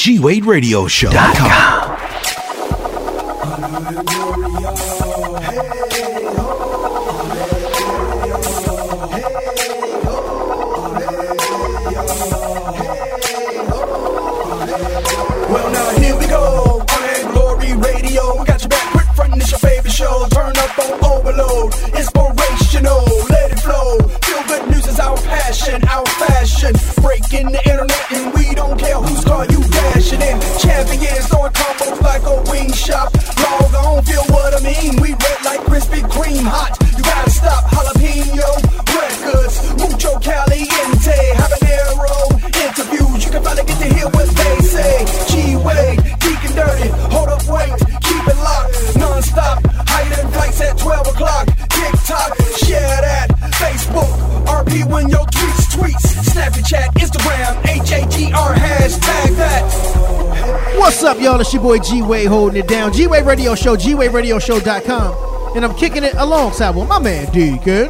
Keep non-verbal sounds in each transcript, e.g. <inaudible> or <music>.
G Wade Radio Show. Well, now here we go. On Glory Radio. We got your back quick front. It's your favorite show. Turn up on overload. Inspirational. Wing shop. Up, y'all? It's your boy G Way holding it down. G Way Radio Show, G Way Radio Show.com. And I'm kicking it alongside with my man Deacon.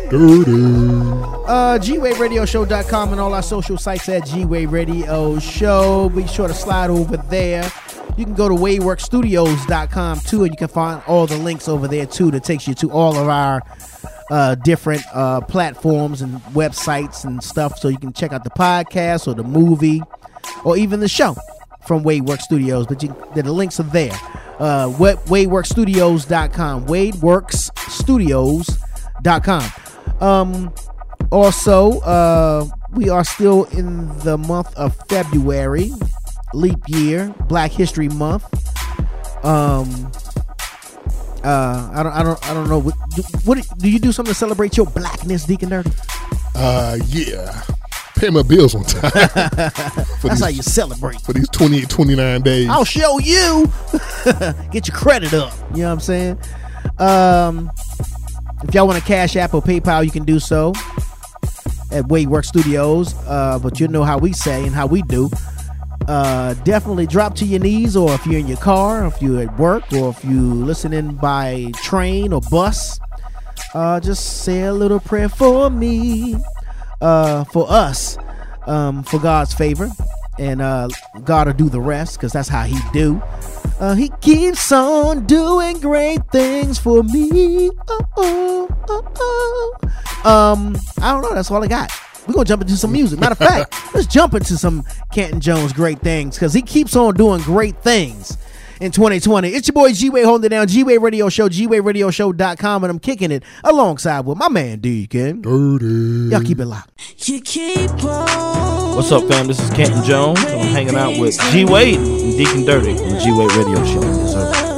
Uh, GWadeRadioShow.com and all our social sites at G-Wade Radio Show. Be sure to slide over there. You can go to WadeWorkStudios.com too, and you can find all the links over there too that takes you to all of our uh, different uh, platforms and websites and stuff. So you can check out the podcast or the movie or even the show from Wadework Studios. But you, the links are there. Uh, web, WadeWorkStudios.com. WadeWorkStudios.com. Um, also, uh, we are still in the month of February, leap year, Black History Month. Um, uh, I don't, I don't, I don't know. What, do, what do you do something to celebrate your blackness, Deacon Dirty? Uh, yeah. Pay my bills on time. <laughs> That's these, how you celebrate. for these 28, 29 days. I'll show you. <laughs> Get your credit up. You know what I'm saying? Um, if y'all want to Cash App or PayPal, you can do so at Wadework Studios. Uh, but you know how we say and how we do. Uh, definitely drop to your knees, or if you're in your car, if you're at work, or if you're listening by train or bus, uh, just say a little prayer for me, uh, for us, um, for God's favor, and uh, God will do the rest, because that's how He do. Uh, he keeps on doing great things for me. Oh, oh, oh, oh. Um, I don't know. That's all I got. We're gonna jump into some music. Matter of fact, <laughs> let's jump into some Canton Jones great things because he keeps on doing great things in 2020. It's your boy G Way holding it down, G Way Radio Show, G Way Radio Show.com, and I'm kicking it alongside with my man Deacon. Dirty. Y'all keep it locked. You keep on. What's up, fam? This is Canton Jones. I'm hanging out with G Way and Deacon Dirty on the G Way Radio Show.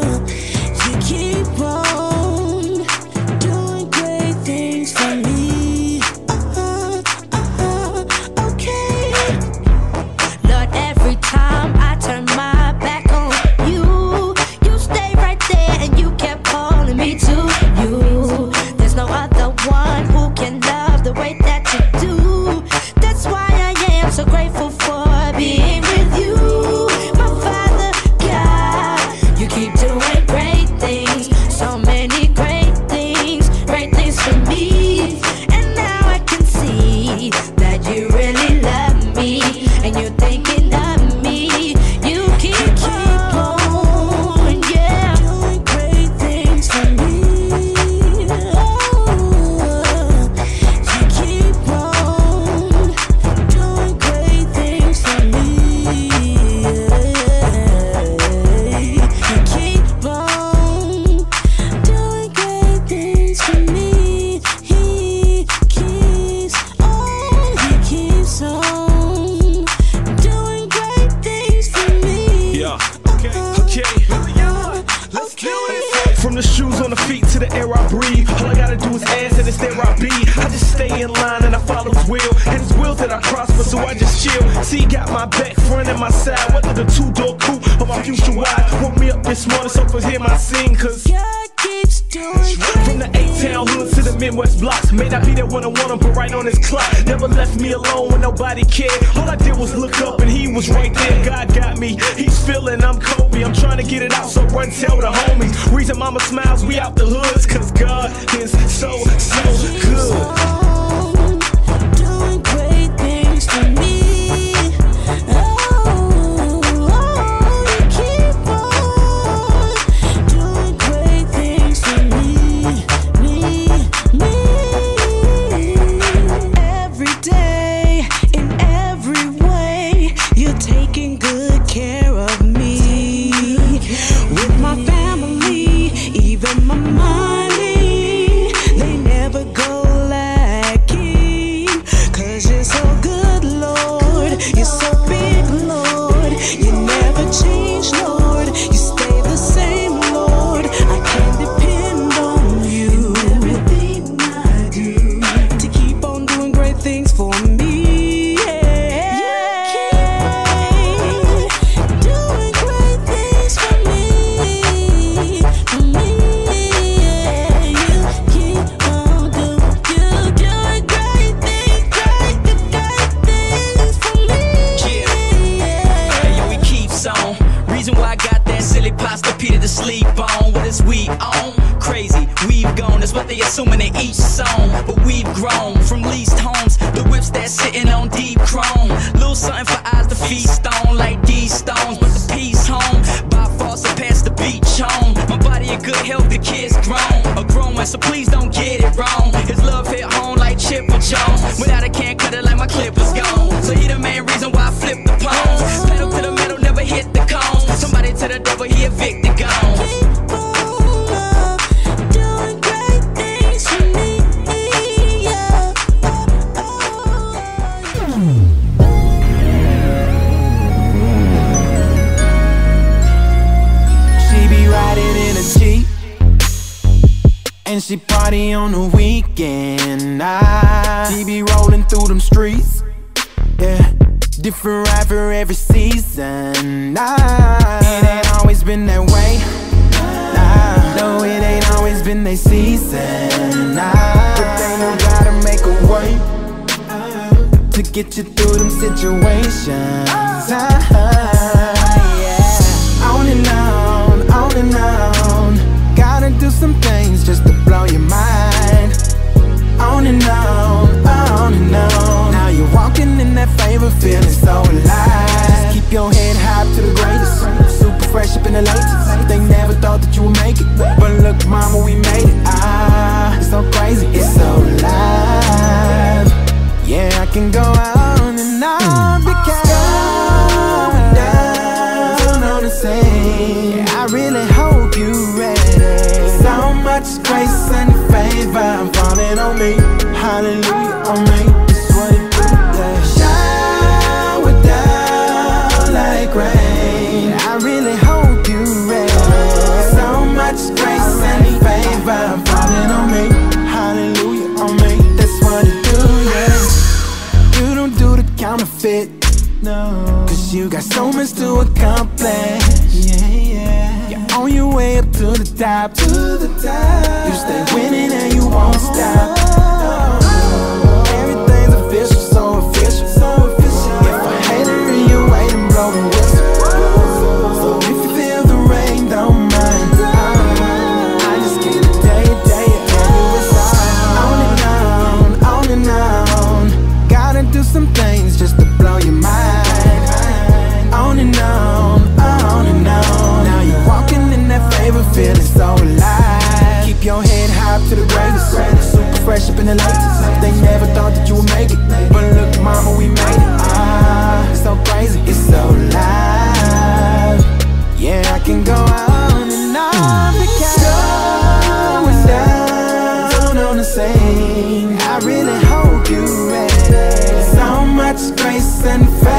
to accomplish. Yeah, yeah. You're on your way up to the top. To the top. You stay with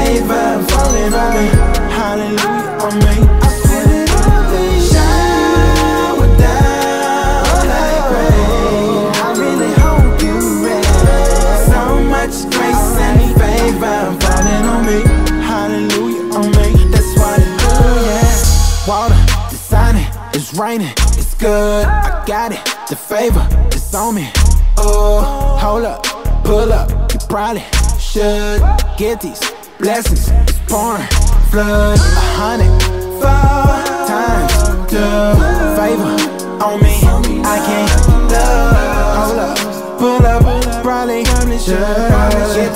Same vibe falling on me. Hallelujah. I feel it on me. Shower down. I really hope you. So much grace and favor falling on me. Hallelujah. That's what do, yeah. Water, it's raining, it's good. I got it. The favor is on me. Oh, hold up, pull up. You probably should get these blessings. Is pouring, flood a hundred, four times the favor on me. I can't love, hold up, pull up, probably. Just get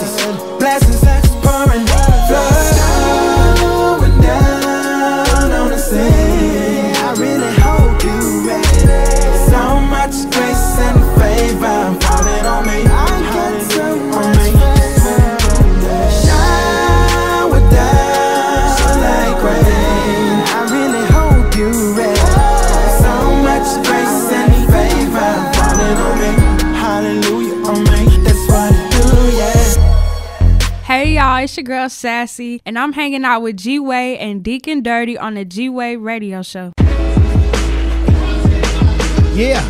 girl Sassy, and I'm hanging out with G Way and Deacon Dirty on the G Way Radio Show. Yeah.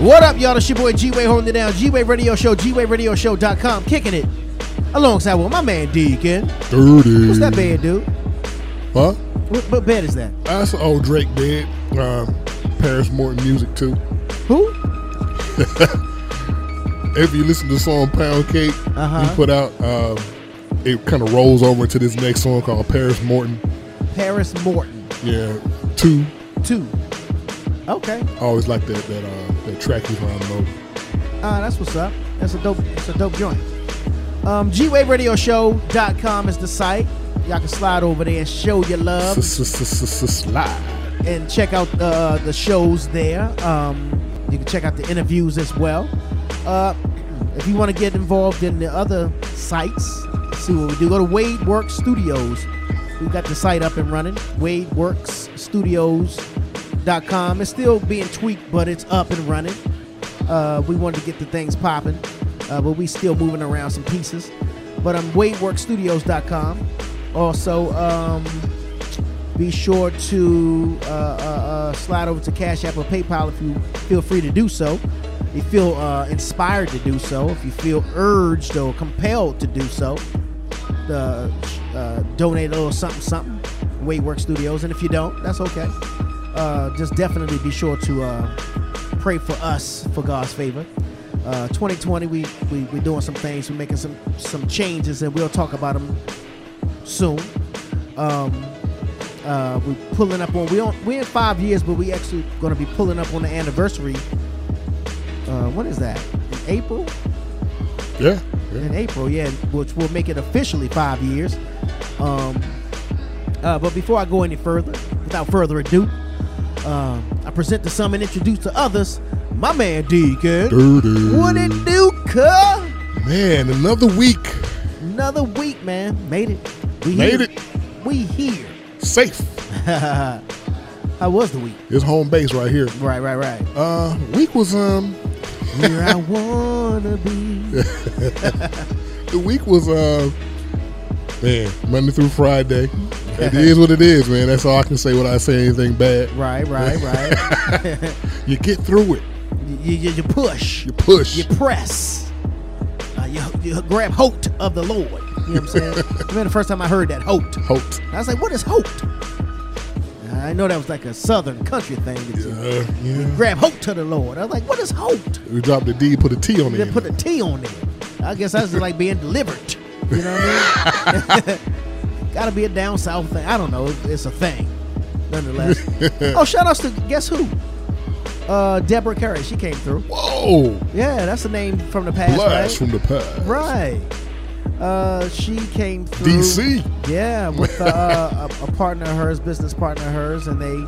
What up, y'all? It's your boy G Way holding it down. G Way Radio Show, g-way GWayRadioShow.com, kicking it alongside with my man Deacon. Dirty. What's that bad, dude? Huh? What, what is that? That's an old Drake bed. Um, Paris Morton music, too. Who? <laughs> <laughs> if you listen to the song Pound Cake, uh-huh. he put out um, it kind of rolls over to this next song called Paris Morton. Paris Morton. Yeah, two. Two. Okay. I always like that that uh, that track you find over. Uh, that's what's up. That's a dope. It's a dope joint. Um, GWadeRadioShow.com is the site. Y'all can slide over there and show your love. Slide. And check out uh, the shows there. Um, you can check out the interviews as well. Uh, if you want to get involved in the other sites, see what we do. Go to Wade Works Studios. We've got the site up and running. WadeWorksStudios.com. It's still being tweaked, but it's up and running. Uh, we wanted to get the things popping, uh, but we still moving around some pieces. But um, WadeWorksStudios.com. Also, um, be sure to uh, uh, uh, slide over to Cash App or PayPal if you feel free to do so. You feel uh, inspired to do so, if you feel urged or compelled to do so, uh, uh, donate a little something, something. Wade Work Studios, and if you don't, that's okay. Uh, just definitely be sure to uh, pray for us for God's favor. Uh, 2020, we, we we're doing some things, we're making some some changes, and we'll talk about them soon. Um, uh, we're pulling up on we on we're in five years, but we actually going to be pulling up on the anniversary. Uh, what is that? In April? Yeah. in April, yeah, which will make it officially five years. Um, uh, but before I go any further, without further ado, uh, I present to some and introduce to others my man Deacon. Dirty. What it do, cuh? Man, another week. Another week, man. Made it. We Made here. it. We here. Safe. <laughs> How was the week? It's home base right here. Right, right, right. Uh, week was um, Where I wanna be. <laughs> the week was uh, man, Monday through Friday. It is what it is, man. That's all I can say without saying anything bad. Right, right, <laughs> right. You get through it. you, you, you push. You push. you press. Uh, you, you grab hope of the Lord. You know what I'm saying? I <laughs> remember the first time I heard that hope. Hope. I was like, what is hope? I know that was like a southern country thing. That you yeah. grab hope to the Lord. I was like, what is hope? We dropped the D, put a T on They it. put a T on it. I guess that's like being delivered. You know what I mean? <laughs> Gotta be a down south thing. I don't know. It's a thing. Nonetheless. <laughs> oh, shout outs to guess who? Uh, Deborah Curry. She came through. Whoa! Yeah, that's a name from the past, Blast right? from the past. Right. Uh, she came through. DC. Yeah, with uh, a, a partner of hers, business partner of hers, and they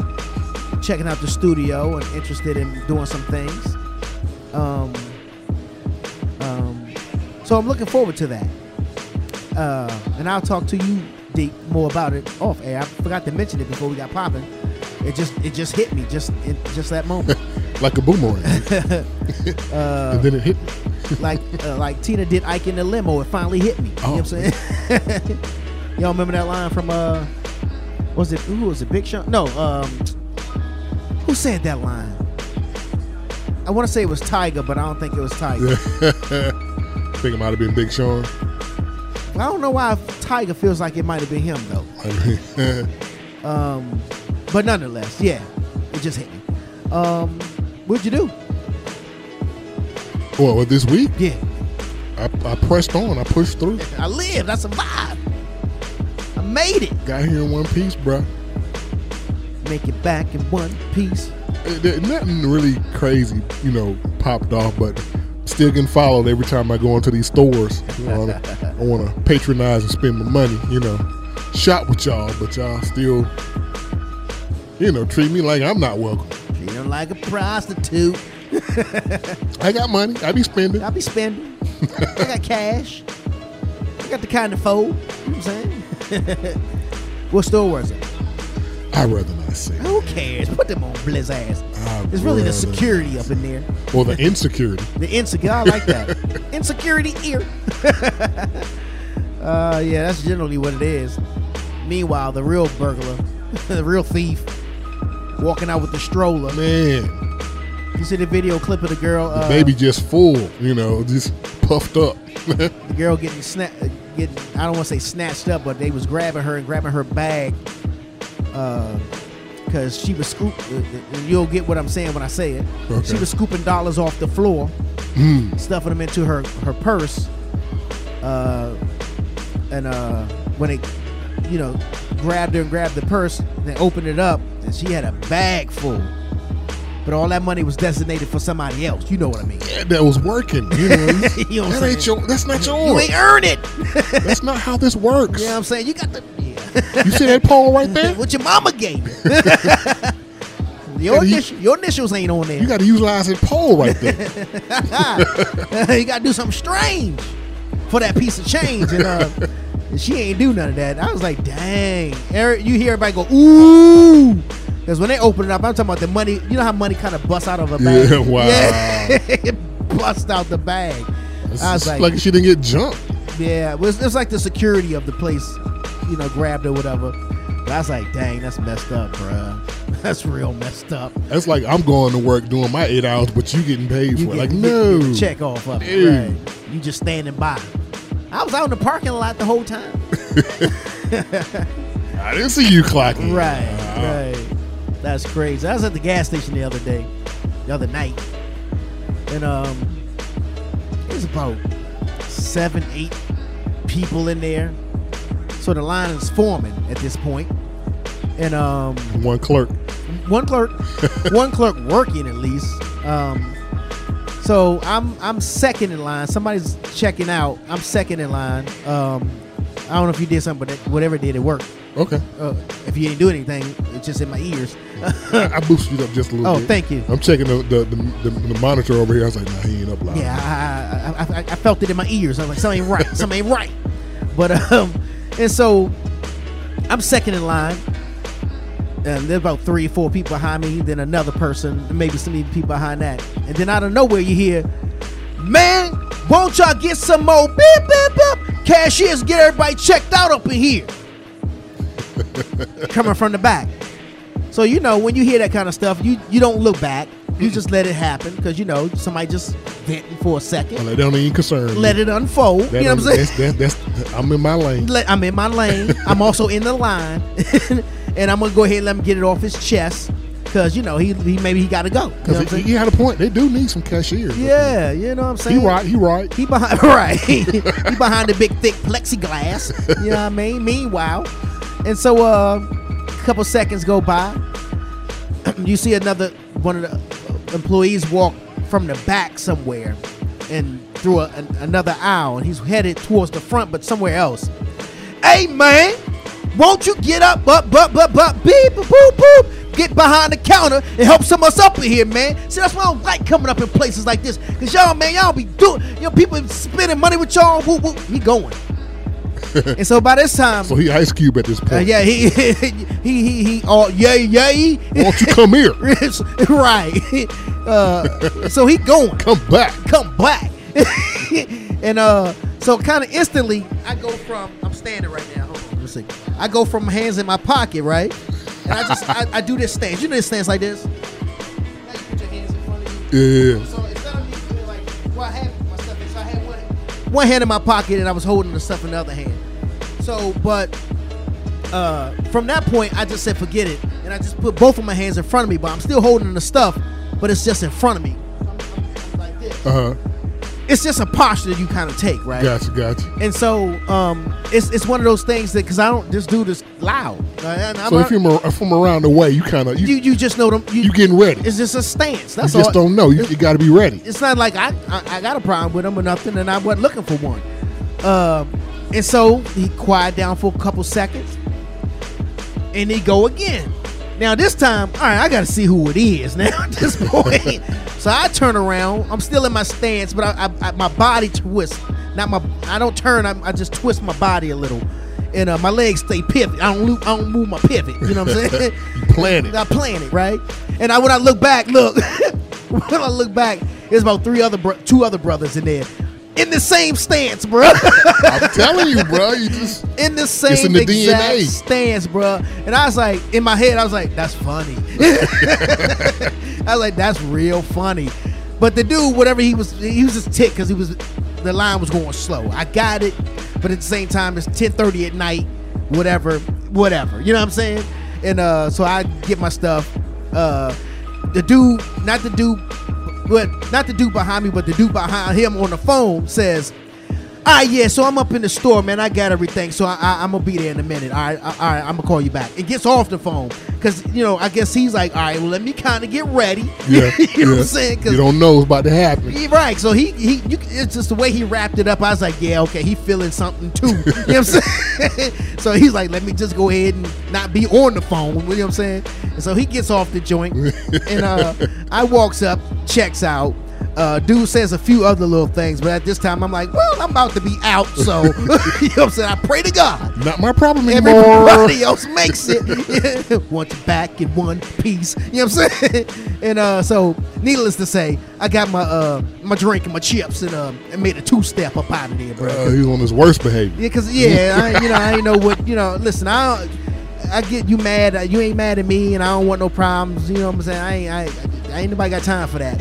checking out the studio and interested in doing some things. Um, um, so I'm looking forward to that. Uh, and I'll talk to you, Deep, more about it off air. I forgot to mention it before we got popping. It just it just hit me just in just that moment. <laughs> Like a boomerang. <laughs> Uh, and then it hit me. like uh, like Tina did Ike in the limo. It finally hit me. You know what I'm Oh. saying? <laughs> Y'all remember that line from uh was it who was it Big Sean? No, um who said that line? I want to say it was Tyga, but I don't think it was Tyga. <laughs> think it might have been Big Sean. I don't know why Tyga feels like it might have been him though. I mean, Um, but nonetheless, yeah, it just hit me. Um, what'd you do? well, this week Yeah, I, I pressed on. I pushed through. I lived. I survived. I made it. Got here in one piece, bro. Make it back in one piece. Uh, there- Nothing really crazy, you know, popped off, but still getting followed every time I go into these stores. You know, I want to patronize and spend my money, you know, shop with y'all, but y'all still, you know, treat me like I'm not welcome. Like a prostitute. <laughs> I got money. I be spending. I be spending. I got cash. I got the kind of fold. You know what I'm saying? <laughs> what store was it? I'd rather not say. Who cares? Put them on Blizz ass. I'd It's really the security up in there. Or the insecurity. <laughs> The insecure. I like that. Insecurity ear. uh, yeah, that's generally what it is. Meanwhile, the real burglar, the real thief, walking out with the stroller. Man, You see the video clip of the girl, uh, baby just full, you know, just puffed up. <laughs> the girl getting snap, uh, getting I don't want to say snatched up, but they was grabbing her and grabbing her bag, because she was scoop. Uh, uh, you'll get what I'm saying when I say it. Okay. She was scooping dollars off the floor, stuffing them into her her purse, uh, and uh, when it, you know, grabbed her and grabbed the purse, they opened it up, and she had a bag full. But all that money was designated for somebody else. You know what I mean? Yeah, that was working. You know, <laughs> You know that ain't your. That's not your. You yours. ain't earn it. That's not how this works. You know what I'm saying? You got the. Yeah. You see that pole right <laughs> there? what your mama gave you. <laughs> your, Yeah, you- initial, your initials ain't on there. You got to utilize that pole right there. you got to do something strange for that piece of change. And uh, she ain't do none of that. I was like, dang. Eric, you hear everybody go, ooh. Because when they open it up, I'm talking about the money. You know how money kind of busts out of a bag? Yeah, wow. Yeah. <laughs> it bust out the bag. It's I was like, like she didn't get jumped. yeah, it was, it was like the security of the place, you know, grabbed or whatever. But I was like, dang, that's messed up, bruh. <laughs> That's real messed up. That's like I'm going to work doing my eight hours, but you getting paid You for it. Like no, check off of it. Right. You just standing by. I was out in the parking lot the whole time. <laughs> I didn't see you clocking. Right, Uh, right. That's crazy. I was at the gas station the other day, the other night, and um, it was about seven, eight people in there. So the line is forming at this point, and um, One clerk. one clerk, <laughs> one clerk working at least. Um, so I'm I'm second in line. Somebody's checking out. I'm second in line. Um, I don't know if you did something, but whatever it did, it worked. Okay, Uh, if you didn't do anything, it's just in my ears. I, I boosted you up just a little bit. Oh, bit. thank you. I'm checking the the, the, the, the monitor over here. I was like, nah, he ain't up loud. Yeah, I, I, I, I felt it in my ears. I was like, something ain't right. Something ain't right. But um, and so I'm second in line, and there's about three or four people behind me. Then another person, maybe some even people behind that, and then out of nowhere you hear, "Man, won't y'all get some more beep beep beep? Cashiers, get everybody checked out up in here." <laughs> Coming from the back. So you know when you hear that kind of stuff, you you don't look back. You just let it happen because you know somebody just venting for a second. Well, that don't even concern. Let me. it unfold. That you know what I'm saying? That's, that's, that's, I'm in my lane. Let- I'm in my lane. I'm also in the line, <laughs> and I'm gonna go ahead and let him get it off his chest because you know he, he maybe he got to go. You know Because he, he had a point. They do need some cashiers. Yeah, you know what I'm saying. He right. He right. He behind <laughs> right. he behind the big thick plexiglass. You know what I mean? Meanwhile, and so uh, a couple seconds go by. <clears throat> you see another one of the employees walk from the back somewhere and through a, an, another aisle, and he's headed towards the front, but somewhere else. Hey man, won't you get up, up, up, up, up, beep, boop, boop, get behind the counter and help some of us up in here, man. See, that's why I don't like coming up in places like this, cause y'all, man, y'all be doing, you know, people spending money with y'all. Whoop, whoop, he going. And so by this time, So he Ice Cube at this point. uh, yeah, <laughs> he he he he all yay yay. Won't you come here? <laughs> right. Uh, so he going Come back. come back. <laughs> and uh so kind of instantly I go from I'm standing right now. Hold on, let me see. I go from hands in my pocket, right? And I just I, I do this stance. You know this stance like this? Now you put your hands in front of you. Yeah. So instead of me feeling like well I had my stuff so I had one one hand in my pocket and I was holding the stuff in the other hand. So but uh, from that point, I just said forget it, and I just put both of my hands in front of me, but I'm still holding the stuff, but it's just in front of me. Like. Uh huh. It's just a posture you kind of take, right? Gotcha. Gotcha. And so, um, it's it's one of those things that because I don't just do this loud. Uh, and I'm So if you're from around the way, you kind of you, you you just know them. You, you getting ready. it's just a stance. That's You just all. don't know. You, you got to be ready. it's not like I, I I got a problem with him or nothing, and I wasn't looking for one. Um, and so he quiet down for a couple seconds, and he go again. Now this time, all right, I got to see who it is now <laughs> at this point. so I turn around. I'm still in my stance, but I, I, I, my body twists. Not my. I don't turn. I, I just twist my body a little, and uh, my legs stay pivot. I don't. Lo- I don't move my pivot. You know what I'm <laughs> saying? You plan it. I plan it right. And I when I look back, look <laughs> when I look back, there's about three other bro- two other brothers in there, in the same stance, bro. <laughs> I'm telling you, bro. You just in the same in the exact DNA. stance, bro. And I was like, in my head, I was like, that's funny. <laughs> I was like, that's real funny. But the dude, whatever he was, he was just ticked because he was, the line was going slow. I got it, but at the same time, it's 10:30 at night, whatever, whatever. You know what I'm saying? And uh, so I get my stuff. Uh, the dude, not the dude, but not the dude behind me, but the dude behind him on the phone says, All right, yeah. So I'm up in the store, man. I got everything, so I, I, I'm gonna be there in a minute. All right, all right. I'm gonna call you back. It gets off the phone because you know I guess he's like, all right, well, let me kind of get ready. <laughs> Yeah, you know what. I'm saying? 'Cause- You don't know what's about to happen. Yeah, right. So he he you, it's just the way he wrapped it up. I was like, yeah, okay, he feeling something too. <laughs> you know what I'm saying? <laughs> so he's like, let me just go ahead and not be on the phone. You know what I'm saying? And so he gets off the joint, and uh, I walks up, checks out. Uh, dude says a few other little things, but at this time I'm like, well, I'm about to be out, so <laughs> you know what I'm saying. I pray to God. Not my problem anymore. Everybody <laughs> else makes it. <laughs> Want you back in one piece. You know what I'm saying? And uh, so, needless to say, I got my uh, my drink and my chips and uh, and made a two step up out of there, bro. Uh, he's on his worst behavior. yeah, cause yeah, I, you know, I ain't know what you know. Listen, I don't, I get you mad. You ain't mad at me, and I don't want no problems. You know what I'm saying? I ain't I, I ain't nobody got time for that.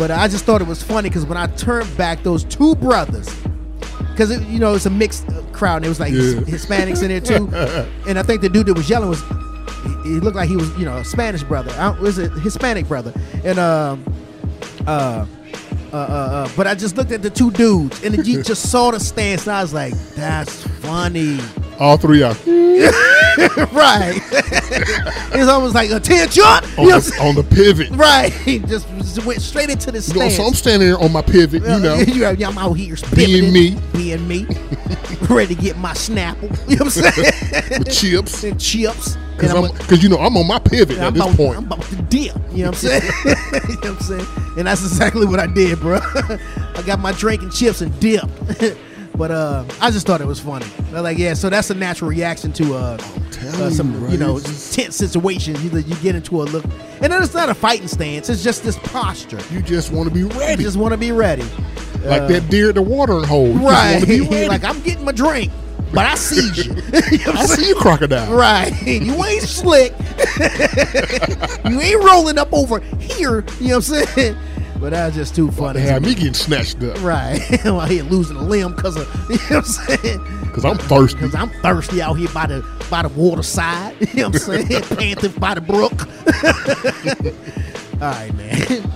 But I just thought it was funny because when I turned back, those two brothers because you know it's a mixed uh, crowd. And there was like Yeah. Hispanics in there too, <laughs> and I think the dude that was yelling was he, looked like he was you know a Spanish brother. I was a Hispanic brother, and um uh. Uh, uh, uh, but I just looked at the two dudes and you <laughs> just saw the stance, and I was like, "That's funny." All three of <laughs> right? <laughs> it's almost like attention. on, You know the, on the pivot. Right, just, <laughs> just went straight into the You know, so I'm standing there on my pivot, you know. yeah, I'm out here Being me. being me, ready to get my snapple. You know what I'm saying? with chips. and chips. Because I'm, I'm, cause you know I'm on my pivot I'm at this about, point. I'm about to dip. You know what I'm saying? you know what I'm saying? And that's exactly what I did, bro. I got my drink and chips and dipped. But uh, I just thought it was funny. Like, yeah, so that's a natural reaction to uh, uh some, you, bro, you know, tense situations. You, you get into a look, and then it's not a fighting stance. It's just this posture. you just want to be ready. You just want to be ready. like Uh, that deer at the watering hole. You Right. just be <laughs> ready. like I'm getting my drink, but I see you. <laughs> You know I'm see you, crocodile. Right. <laughs> You ain't slick. you ain't rolling up over here. You know what I'm saying? But that's just too funny. They had me getting snatched up Right. <laughs> While here losing a limb because of, <laughs> you know what I'm saying? because I'm thirsty. Because I'm thirsty out here by the by the water side. <laughs> You know what I'm saying? Panting by the brook. All right, man.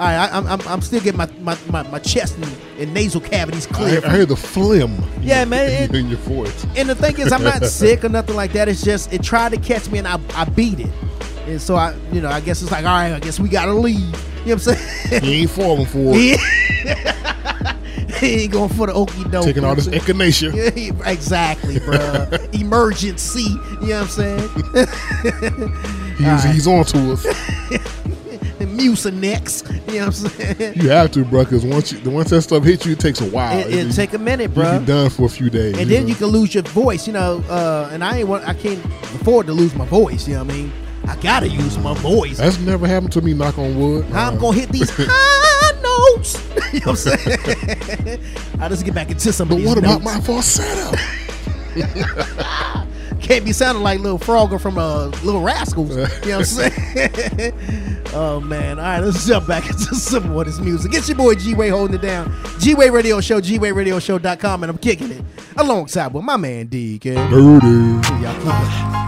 All right, I, I'm, I'm, I'm still getting my, my, my, my chest and, and nasal cavities I, clear. hear- I hear the phlegm. Yeah, man, it- in your voice. And the thing is, I'm not sick or nothing like that. It's just it tried to catch me and I, I beat it. And so I, you know, I guess it's like, all right, I guess we gotta leave. You know what I'm saying? You ain't falling for it. <laughs> He ain't going for the okey doke. Taking all this echinacea. <laughs> Yeah, exactly, bro. <laughs> Emergency. You know what I'm saying? He's, right. he's on to us. Mucinex. You know what I'm saying? You have to, bro, because once you, once that stuff hits you, it takes a while. It, it'll take a minute, bro. You done for a few days. and then you can lose your voice, you know. Uh, and I ain't want, I can't afford to lose my voice. You know what I mean? I gotta use my voice. That's never happened to me. Knock on wood. How I'm Uh, gonna hit these <laughs> high notes. <laughs> you know what I'm saying? I'll just get back into some But what about notes. my falsetto? <laughs> Can't be sounding like little Frogger from uh, Little Rascals. You know what I'm saying? oh man! All right, let's jump back into some of this music. It's your boy G Way holding it down. G Way Radio Show, GWayRadioShow.com, and I'm kicking it alongside with my man Deacon. Dirty. Y'all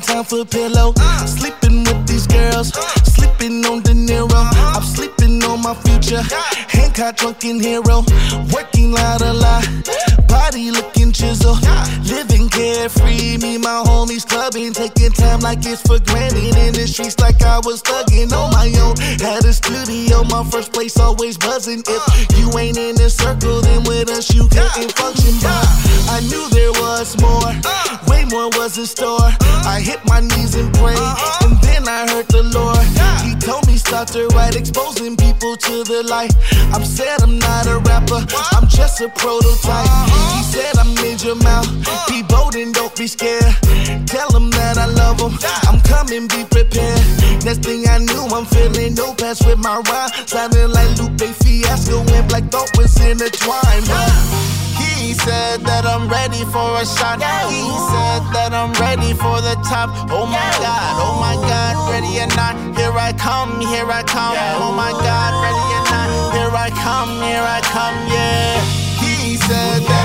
time for pillow? Sleeping with these girls, sleeping on De Niro. I'm sleeping on my future. Hancock drunken hero, working la da la. Body looking chisel, living carefree. Me, my homies clubbing, taking time like it's for granted. In the streets like I was thugging on my own. Had a studio, my first place always buzzing. If you ain't in the circle, then with us you couldn't function. But I knew there was more, way more was in store. I hit my knees and prayed, and then I heard the Lord. He told me start to write, exposing people to the light. I'm said I'm not a rapper, I'm just a prototype. He said I'm in your mouth, be bold and don't be scared. Tell him that I love him, I'm coming, be prepared. Next thing I knew, I'm feeling no pass with my rhyme. Sounding like Lupe Fiasco and Black Thought was intertwined. He He said that I'm ready for a shot. He said that I'm ready for the top. Oh my god, oh my god, ready or not, here I come, here I come. Oh my god, ready or not, here I come, here I come, yeah. He said that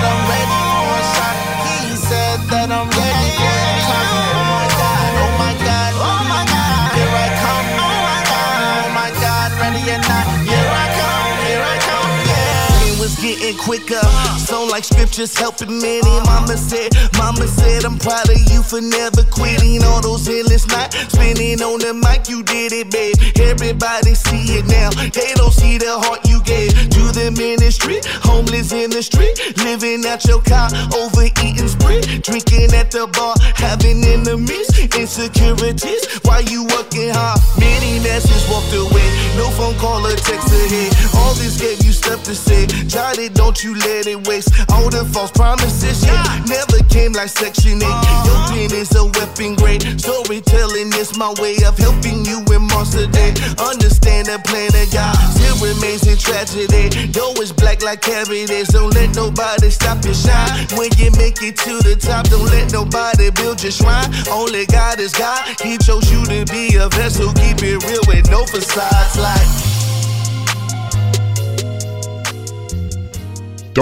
getting quicker, so like scriptures helping many. Mama said, Mama said, I'm proud of you for never quitting all those endless nights. Spinning on the mic, you did it, babe. Everybody see it now. They don't see the heart you gave to the ministry. Homeless in the street, living at your car, overeating spree. Drinking at the bar, having enemies, insecurities. Why you working hard? Many messages walked away. No phone call or text ahead. All this gave you stuff to say. Jot it, don't you let it waste. All the false promises, yeah, never came like Section 8. Uh-huh. Your pen is a weapon grade. Storytelling is my way of helping you in monster day. Understand the plan of God still remains a tragedy. Though it's black like cavities, don't let nobody stop your shine. When you make it to the top, don't let nobody build your shrine. Only God is God. He chose you to be a vessel. Keep it real with no facades like.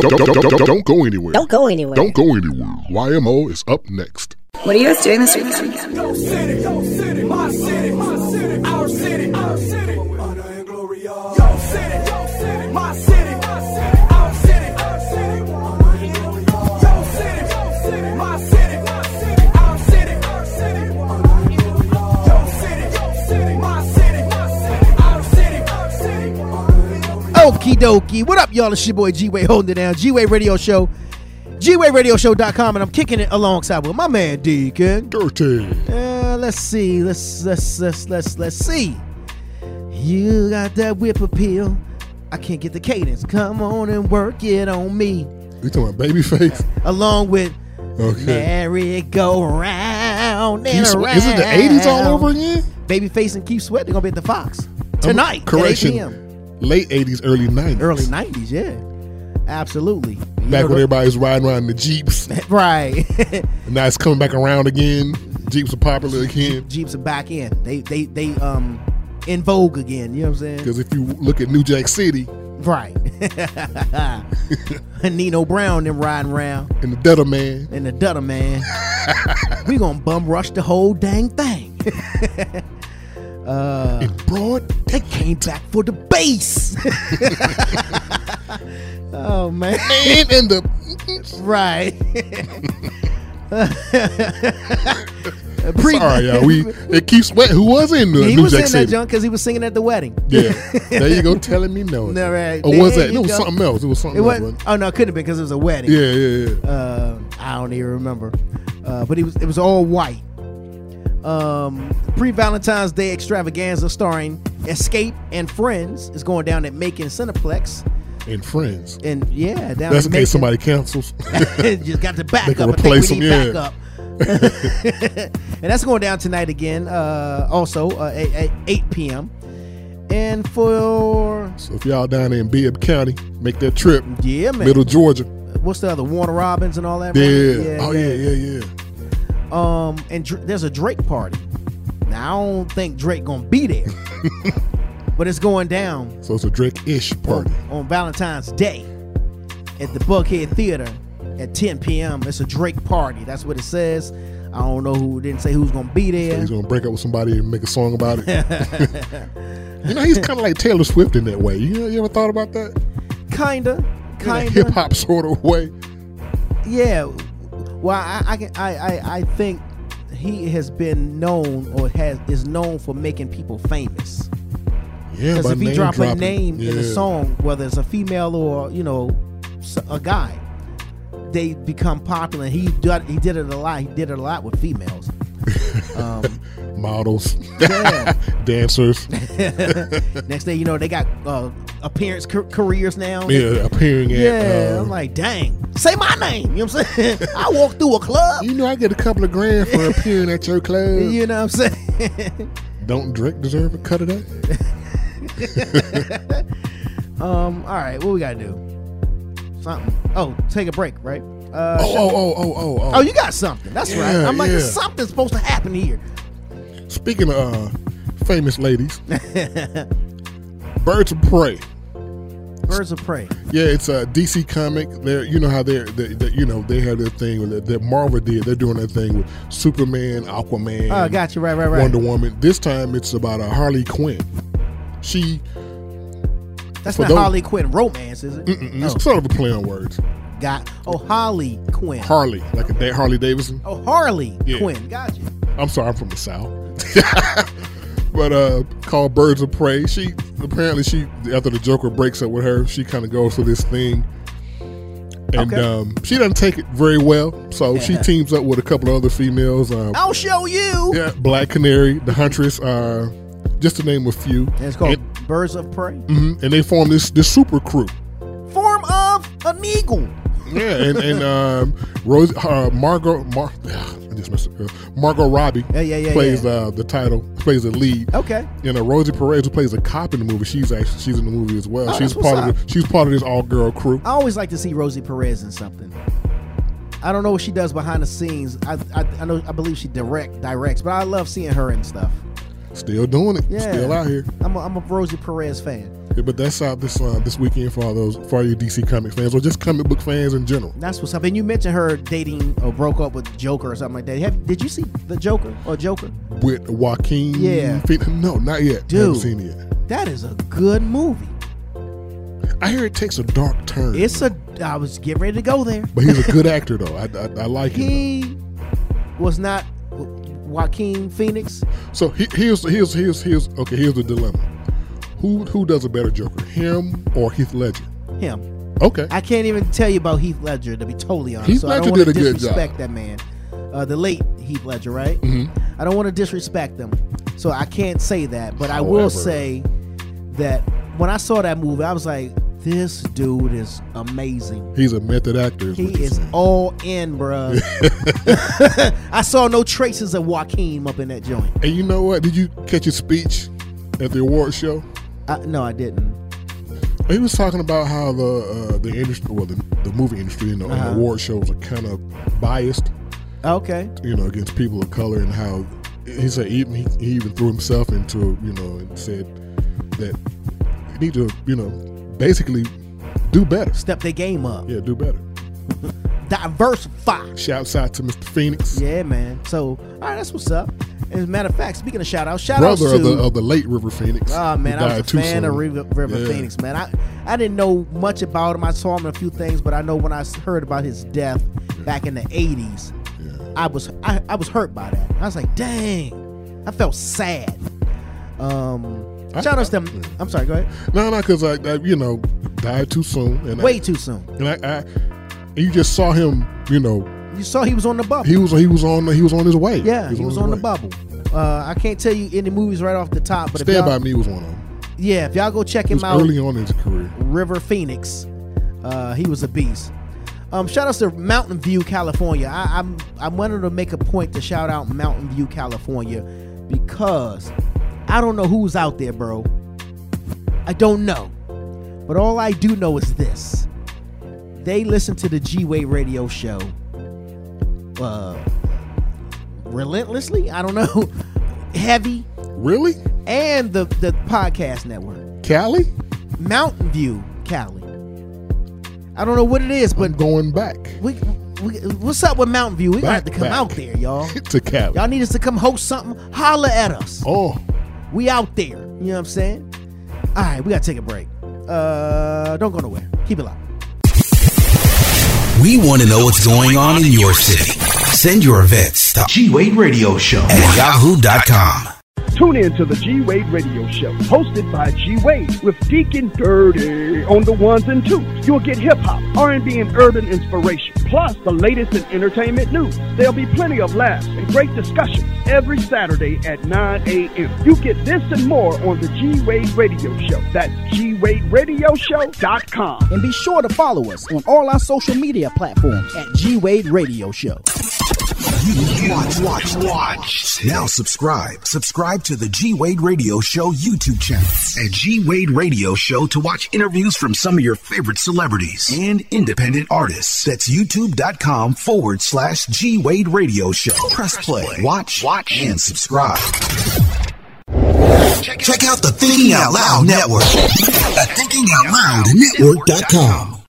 Don't, don't, don't, don't, don't go anywhere. Don't go anywhere. Don't go anywhere. YMO is up next. What are you guys doing this weekend? Your city, your city, my city, my city, our city, our city. Okie dokie. What up, y'all? It's your boy G Way holding it down. G Way Radio Show. GWayRadioshow.com, and I'm kicking it alongside with my man Deacon. Dirty. Uh, let's see. Let's let's let's let's let's see. You got that whip appeal. I can't get the cadence. Come on and work it on me. You talking about Babyface? Along with Okay. Merry Go Round and around. Is it the 80s all over again? Babyface and Keith Sweat, they're gonna be at the Fox tonight. at 8 Correction. Late 80s, early 90s. Early 90s, yeah. Absolutely. You Back when everybody's riding around in the Jeeps. <laughs> Right. <laughs> And now it's coming back around again. Jeeps are popular again. Jeeps are back in. They they they um in vogue again. You know what I'm saying? Because if you look at New Jack City Right. <laughs> Nino Brown them riding around and the Dutter Man, in the Dutter man. we gonna bum rush the whole dang thing. Uh, in broad, they came back for the bass. <laughs> oh man. and in the Right. <laughs> Pre- sorry, y'all. We it keeps wet. Who was in the he New was Jack in that junk because he was singing at the wedding. Yeah, <laughs> there you go, telling me no. No, right. Or was There that? you It was go. something else. It was something It else. was wasn't oh no, it couldn't have been because it was a wedding. Yeah, yeah, yeah. Uh, I don't even remember. Uh, but it was it was all white. Um, Pre Valentine's Day extravaganza starring Xscape and Friends is going down at Macon Centreplex. And friends. And yeah, down That's at in case somebody cancels. <laughs> just got the back They up. I think replace them, up. <laughs> and that's going down tonight again. Uh, also uh, at, at 8 p.m. And for so if y'all down there in Bibb County, make that trip. yeah, man. Middle Georgia. What's the other Warner Robins and all that? Yeah. right? Oh yeah, yeah, yeah. Um, and Dr- there's a Drake party. Now I don't think Drake gonna be there, <laughs> but it's going down So it's a Drake-ish party. on, Valentine's Day at the Buckhead Theater at 10 p.m. It's a Drake party. That's what it says. I don't know who didn't say who's gonna be there. He's gonna break up with somebody and make a song about it. <laughs> you know, he's kind of like Taylor Swift in that way. You, you ever thought about that? Kinda, kinda. hip hop sort of way. Yeah. Well, I I, can, I I I think he has been known or has is known for making people famous. Yeah, Because if he drop a dropping. name in a song, whether it's a female or you know a guy, they become popular. He did he did it a lot. He did it a lot with females. <laughs> Um, models, yeah. <laughs> dancers, <laughs> Next thing you know, they got uh, appearance ca- careers now. yeah, appearing at. Yeah, uh, I'm like, dang, say my name. You know what I'm saying? I walk through a club. you know, I get a couple of grand for appearing at your club. You know what I'm saying? Don't Drake deserve a cut of that? um, all right, what we gotta do? Something. Oh, take a break, right? Uh, Oh, oh, oh, oh, oh, oh. oh, you got something. That's right. I'm like, yeah. something's supposed to happen here. Speaking of uh, famous ladies, Birds of Prey. Birds of Prey. Yeah, it's a DC comic. They're you know how they're, they they you know they have their thing that, that Marvel did. They're doing their thing with Superman, Aquaman. Oh, got you. Right, right, right. Wonder Woman. This time it's about a Harley Quinn. She That's not those- Harley Quinn romance, is it? mm-mm, Oh, it's sort of a play on words. Got. Oh, Harley Quinn. Harley, like a da- Harley Davidson. oh, Harley Yeah. Quinn. Got you. I'm sorry, I'm from the South. <laughs> but uh called Birds of Prey. She apparently she after the Joker breaks up with her, she kind of goes for this thing. And Okay. um, she doesn't take it very well, so <laughs> she teams up with a couple of other females. Um, I'll show you. yeah, Black Canary, the Huntress, uh, just to name a few. And it's called And, Birds of Prey. mhm, and they form this this super crew. Form of an eagle. Yeah, and and um, Rose, uh, Margot, Mar- I just messed up. Margot Robbie Yeah, yeah, yeah, plays yeah. Uh, the title, plays the lead. Okay. And uh, Rosie Perez, who plays a cop in the movie, she's actually she's in the movie as well. Oh, she's part of the, she's part of this all girl crew. I always like to see Rosie Perez in something. I don't know what she does behind the scenes. I, I, I know I believe she direct directs, but I love seeing her and stuff. Still doing it, Yeah, still out here. I'm a, I'm a Rosie Perez fan. Yeah, but that's out this uh, this weekend for all those for all you DC comic fans or just comic book fans in general. That's what's up. And you mentioned her dating or broke up with Joker or something like that. Have, did you see the Joker or Joker? With Joaquin, Yeah. Phoenix- no, not yet. Dude. Haven't seen it yet. That is a good movie. I hear it takes a dark turn. It's a. I was getting ready to go there. but he's a good actor though. I, I, I like him. He was not Joaquin Phoenix. So he, here's here's here's here's okay. Here's the dilemma. Who who does a better Joker, him or Heath Ledger? Him. Okay. I can't even tell you about Heath Ledger to be totally honest. Heath so I Ledger don't want did to a good disrespect job. that man. Uh, the late Heath Ledger, right? Mhm. I don't want to disrespect them, so I can't say that. But I will say that when I saw that movie, I was like, "This dude is amazing. He's a method actor. He is saying. all in, bruh." <laughs> <laughs> I saw no traces of Joaquin up in that joint. And you know what? Did you catch his speech at the award show? I, no, I didn't. He was talking about how the uh, the industry, well, the, the movie industry and the, and the Uh-huh. award shows are kind of biased, Okay. you know, against people of color, and how he said even he, he even threw himself into, you know, and said that you need to, you know, basically do better. Step their game up. Yeah, do better. Diversify. Shouts out to Mr. Phoenix, Yeah, man. So, all right, that's what's up. As a matter of fact, speaking of shout outs, shout out to. of the of the late River Phoenix. Oh man, I was a fan of. River, River Yeah. Phoenix, man. I I didn't know much about him. I saw him in a few things, but I know when I heard about his death back in the '80s, I was I, I was hurt by that. I was like, dang, I felt sad. Um, I- shout outs to. I'm sorry, go ahead. No, no, because I, I, you know, died too soon, and Way I, too soon. and I, I, you just saw him, you know, You saw he was on the bubble. he was he was on he was on his way. yeah, he was his on the bubble. Uh, I can't tell you any movies right off the top, but if Stand by Me was one of them. yeah, if y'all go check him was out, early on in his career. River Phoenix. Uh, he was a beast. Um, shout out to Mountain View, California. I, I'm I wanted to make a point to shout out Mountain View, California, because I don't know who's out there, bro. I don't know, but all I do know is this: they listen to the G Wade Radio Show. Uh, relentlessly. I don't know, <laughs> heavy, Really, and the the podcast network. Cali? Mountain View, Cali. I don't know what it is, but I'm going back we, we what's up with Mountain View? We gonna to come back. out there, y'all. <laughs> to Cali. Y'all need us to come host something. Holla at us. Oh, We out there. You know what I'm saying? All right, we gotta take a break. Uh, don't go nowhere. Keep it locked. We want to know what's going on in your city. Send your vets to G Wade Radio Show at yahoo.com. Tune in to the G Wade Radio Show, hosted by G Wade with Deacon Dirty on the ones and twos. You'll get hip hop, R&B, and urban inspiration, plus the latest in entertainment news. There'll be plenty of laughs and great discussions every Saturday at 9 a.m. You get this and more on the G Wade Radio Show. That's G Wade Radio GWadeRadioShow.com. And be sure to follow us on all our social media platforms at G Wade Radio Show. Watch, watch, watch. Now subscribe. Subscribe to the G Wade Radio Show YouTube channel at G Wade Radio Show to watch interviews from some of your favorite celebrities and independent artists. That's youtube.com forward slash G Wade Radio Show. Press play, watch, watch, and subscribe. Check out the Thinking Out Loud Network at thinkingoutloudnetwork.com.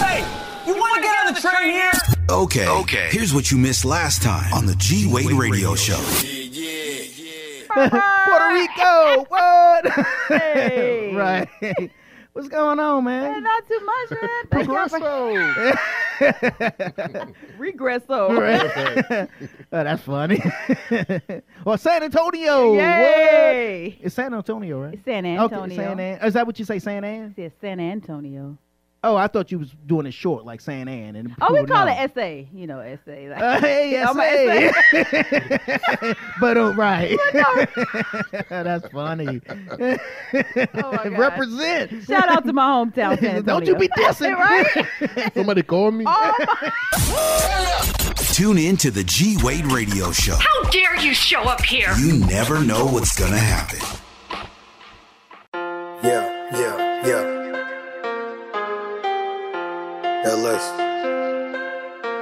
Hey, you want to get on the train here? Okay. Okay. Here's what you missed last time on the G Wade Radio Show. Yeah. <laughs> Puerto Rico. What? <laughs> Hey. right. What's going on, man? Not too much, man. Thank <laughs> Regresso. Right. oh, that's funny. well, San Antonio. Yay. What? It's San Antonio, right? It's San Okay, Antonio. San An- Is that what you say, San An? It's San Antonio. Oh, I thought you was doing it short, like San An. And Oh, we call know. it essay. You know, essay. <laughs> Like, Uh, hey, I'm a essay. <laughs> but uh, right. <laughs> That's funny. God. Represent. Shout out to my hometown, San Antonio. Don't you be dissing. right? Somebody call me. Tune in to the G Wade Radio Show. How dare you show up here? You never know what's gonna happen. Yeah, yeah, yeah. LS.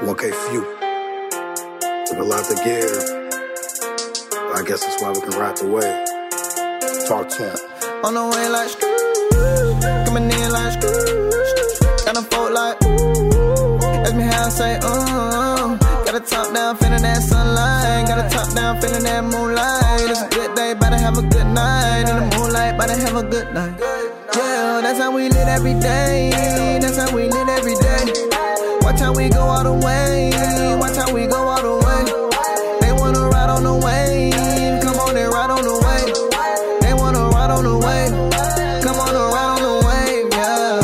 1K Phew. With a lot to give. I guess that's why we can ride the wave. Talk to him. On the way like screw, coming in like screw. Got a folk like ooh. Ask me how I say uh. Got a top down, feeling that sunlight. Got a top down, feeling that moonlight. It's a good day, better have a good night. In the moonlight, better have a good night. Yeah, that's how we live every day. That's how we live every day. Watch how we go all the way. Watch how we go all the way. They wanna ride on the wave. Come on and ride on the wave. They wanna ride on the wave. Come on and ride on the wave, yeah.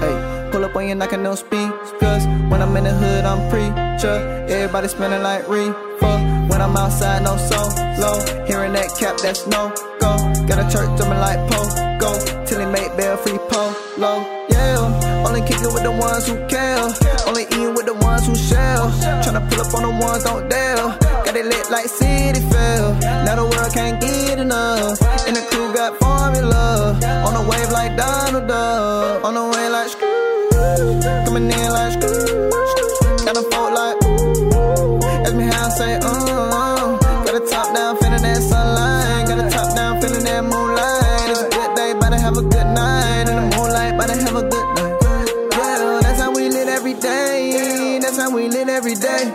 Hey, pull up on you knocking no speed. Cause when I'm in the hood, I'm preacher. Everybody spinning like reefer. When I'm outside, no solo. Hearing that cap, that's no go. Got a church drumming like pogo. Till he make bail free polo. Yeah, only kicking with the ones who care. Only eating with the ones who share. Tryna pull up on the ones don't dare. Got it lit like City fell. Now the world can't get enough. And the crew got formula. On the wave like Donald Duck. On the way like screw. Coming in like screw. Got a like ooh. Ask me how I say uh. Got a top down, feeling that sunlight. Have a good night. In the moonlight, better have a good night. Yeah, that's how we live every day. That's how we live every day.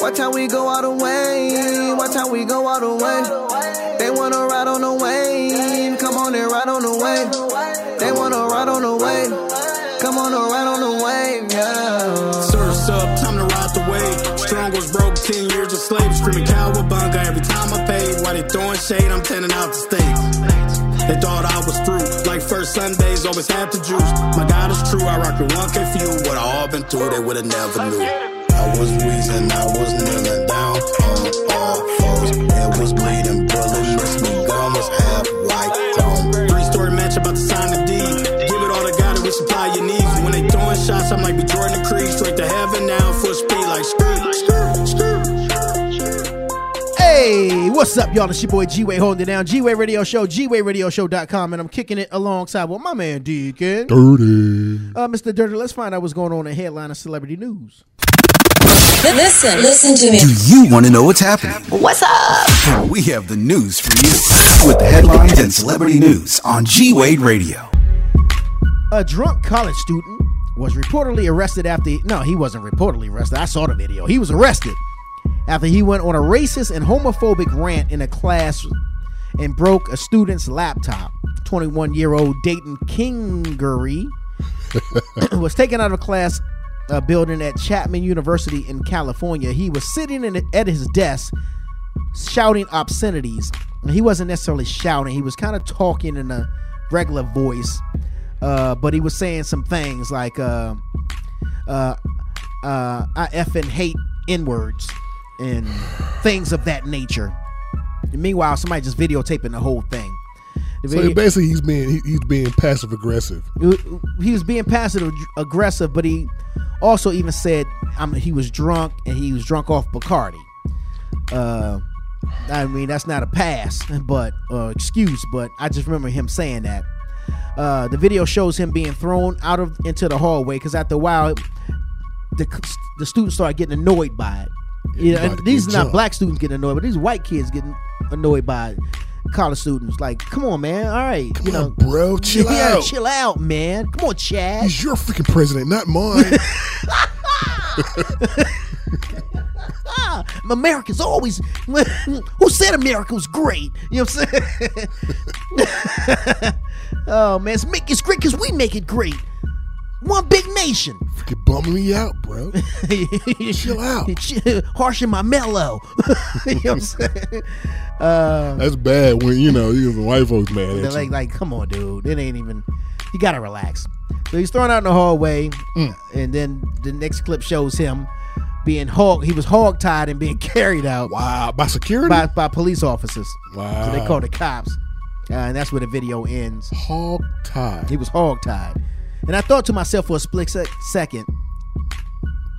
Watch how we go all the way. Watch how we go all the way. They wanna ride on the wave. Come on and ride on the wave. They wanna ride on the wave. Come on and ride on the wave, yeah. Surf's up, time to ride the wave. Strong was broke, 10 years a slave. Screaming cowabunga every time I paid. While they throwing shade, I'm tending out the states. They thought I was through. Like first Sundays, always had the juice. My God is true, I rock with 1K Phew. What I all been through, they would've never knew. I was wheezing, I was kneeling down on all fours. It was bleeding, bullet missed me, gun half white. Three story match about to sign the deed. Give it all to God and we supply your needs. When they throwing shots, I'm like be Jordan and Creed. Straight to heaven now, full speed, like screw. Hey, what's up, y'all? It's your boy G Wade holding it down. G Wade Radio Show, GWadeRadioShow.com, and I'm kicking it alongside with my man Deacon. Dirty. Uh, Mr. Dirty, let's find out what's going on in headline of celebrity news. Listen, listen to me. Do you want to know what's happening? What's up? We have the news for you with the headlines and celebrity news on G Wade Radio. A drunk college student was reportedly arrested after. No, he wasn't reportedly arrested. I saw the video. He was arrested after he went on a racist and homophobic rant in a class and broke a student's laptop. 21 year old Dayton Kingery <coughs> was taken out of a class uh, building at Chapman University in California. He was sitting in, at his desk shouting obscenities. He wasn't necessarily shouting, he was kind of talking in a regular voice, uh, but he was saying some things like, uh, uh, uh, I effing hate N words and things of that nature. And meanwhile, somebody just videotaping the whole thing. The So video- basically, he's being he, he's being passive aggressive. he was being passive aggressive, but he Also, even said um, he was drunk and he was drunk off Bacardi. Uh, I mean, that's not a pass, but uh, excuse, but I just remember him saying that. Uh, the video shows him being thrown out of into the hallway because after a while, the the students start getting annoyed by it. You know, and these are not black students getting annoyed, but these white kids getting annoyed by college students. Like, come on, man. All right, you know, bro, chill yeah, out. chill out, man. Come on, Chad. He's your freaking president, not mine. <laughs> ah, America's always. <laughs> Who said America was great? You know what I'm saying? <laughs> oh man, it's make it's great because we make it great. One big nation. freaking bumming me out, bro. <laughs> Chill out. <laughs> Harshing my mellow. <laughs> you know what I'm saying? Uh, That's bad when you know you white folks mad at like, you. like, come on, dude. It ain't even. You gotta relax. So he's thrown out in the hallway, and then the next clip shows him being hog. He was hog tied and being carried out. Wow, by security, by, by police officers. Wow. So they called the cops, uh, and that's where the video ends. Hog tied. He was hog tied, and I thought to myself for a split sec- second,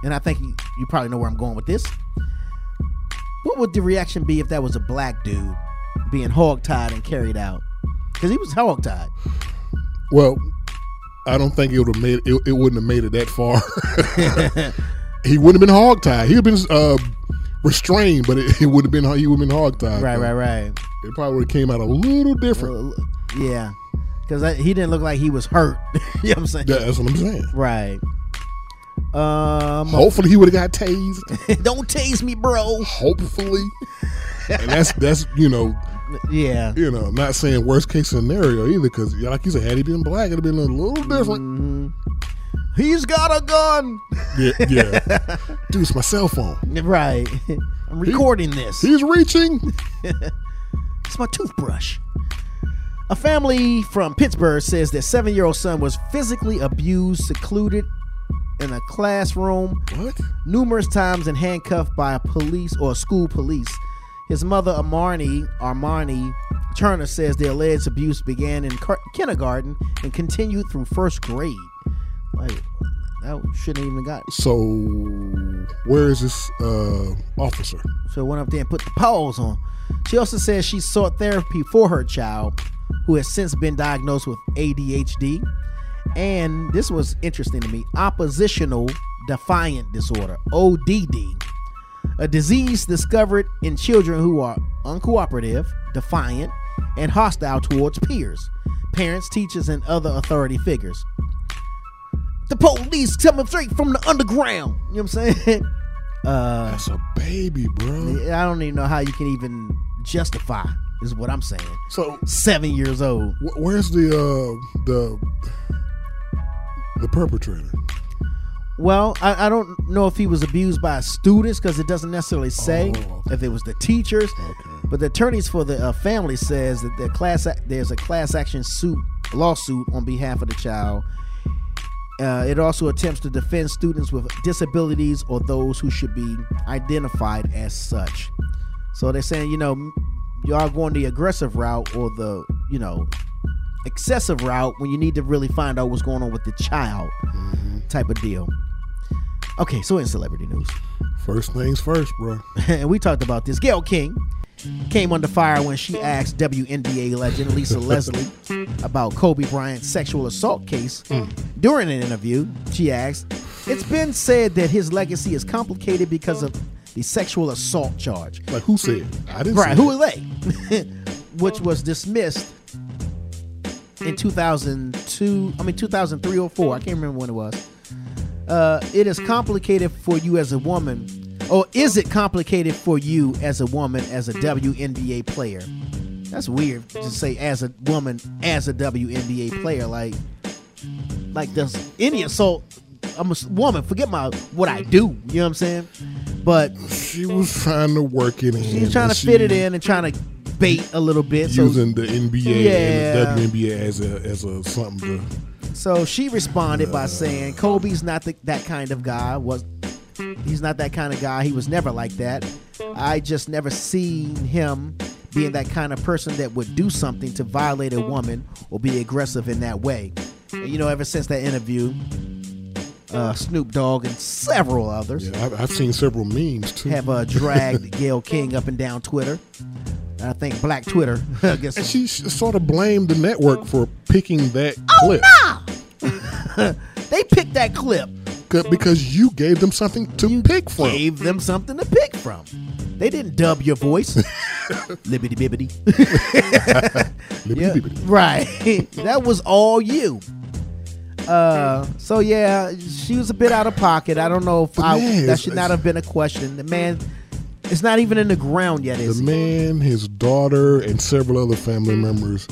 and I think you, you probably know where I'm going with this. What would the reaction be if that was a black dude being hog tied and carried out? Because he was hog tied. Well, I don't think it would have made it, it wouldn't have made it that far. <laughs> he wouldn't have been hog tied. He'd have been uh, restrained, but it, it would have been he would have been hog tied. Right, right, right. It probably would have came out a little different. Yeah, because he didn't look like he was hurt. <laughs> you know what I'm saying? Yeah, that's what I'm saying. Right. Um. Hopefully, he would have got tased. <laughs> Don't tase me, bro. Hopefully, and that's that's you know. Yeah. You know, not saying worst case scenario either, because like you said, had he been black, it'd have been a little different. Mm-hmm. He's got a gun. Yeah, yeah. <laughs> Dude, it's my cell phone. Right. I'm recording this. He's reaching. it's my toothbrush. A family from Pittsburgh says their seven year old son was physically abused, secluded in a classroom what? numerous times and handcuffed by a police or school police. His mother, Armani, Armani Turner, says the alleged abuse began in car- kindergarten and continued through first grade. Like, that shouldn't even got. So, where is this uh, officer? So went up there and put the pause on. She also says she sought therapy for her child, who has since been diagnosed with ADHD. And this was interesting to me oppositional defiant disorder, ODD, a disease discovered in children who are uncooperative, defiant, and hostile towards peers, parents, teachers, and other authority figures. The police coming straight from the underground. You know what I'm saying? <laughs> Uh, That's a baby, bro. I don't even know how you can even justify. Is what I'm saying. So seven years old. Wh- Where's the uh, the the perpetrator? Well, I, I don't know if he was abused by students because it doesn't necessarily say Oh, if it was the teachers. But the attorneys for the uh, family says that the class there's a class action suit lawsuit on behalf of the child. Uh, it also attempts to defend students with disabilities or those who should be identified as such. So they're saying, you know, y'all going the aggressive route or the, you know, excessive route when you need to really find out what's going on with the child mm-hmm. type of deal. Okay, so in celebrity news. First things first, bro. <laughs> and we talked about this. Gayle King came under fire when she asked WNBA legend Lisa <laughs> Leslie about Kobe Bryant's sexual assault case. Hmm. During an interview, she asked, It's been said that his legacy is complicated because of the sexual assault charge. Like who said? I didn't. Right, say who that. are they? <laughs> Which was dismissed in 2002, I mean 2003 or 4, I can't remember when it was. Uh, it is complicated for you as a woman, or is it complicated for you as a woman as a WNBA player? That's weird to say as a woman as a WNBA player. Like, like does any assault? I'm a woman. Forget my what I do. You know what I'm saying? But she was trying to work it in. she's trying to fit it in and trying to bait a little bit. So using the NBA Yeah. and the WNBA as a as a something to. So she responded by uh. saying, "Kobe's not the, that kind of guy. Was he's not that kind of guy. He was never like that. I just never seen him being that kind of person that would do something to violate a woman or be aggressive in that way. You know, ever since that interview, uh, Snoop Dogg, and several others. Yeah, I've, I've seen several memes too. Have uh, dragged <laughs> Gayle King up and down Twitter. I think Black Twitter. <laughs> I guess and she sort of blamed the network for picking that clip Oh no! <laughs> they picked that clip. Because you gave them something to pick from. Gave them something to pick from. They didn't dub your voice. Libbity bibbity. Libbity Yeah, right. that was all you. Uh, so yeah, she was a bit out of pocket. I don't know if I, yeah, that should not have been a question. The man, it's not even in the ground yet, The is it? The man, his daughter, and several other family members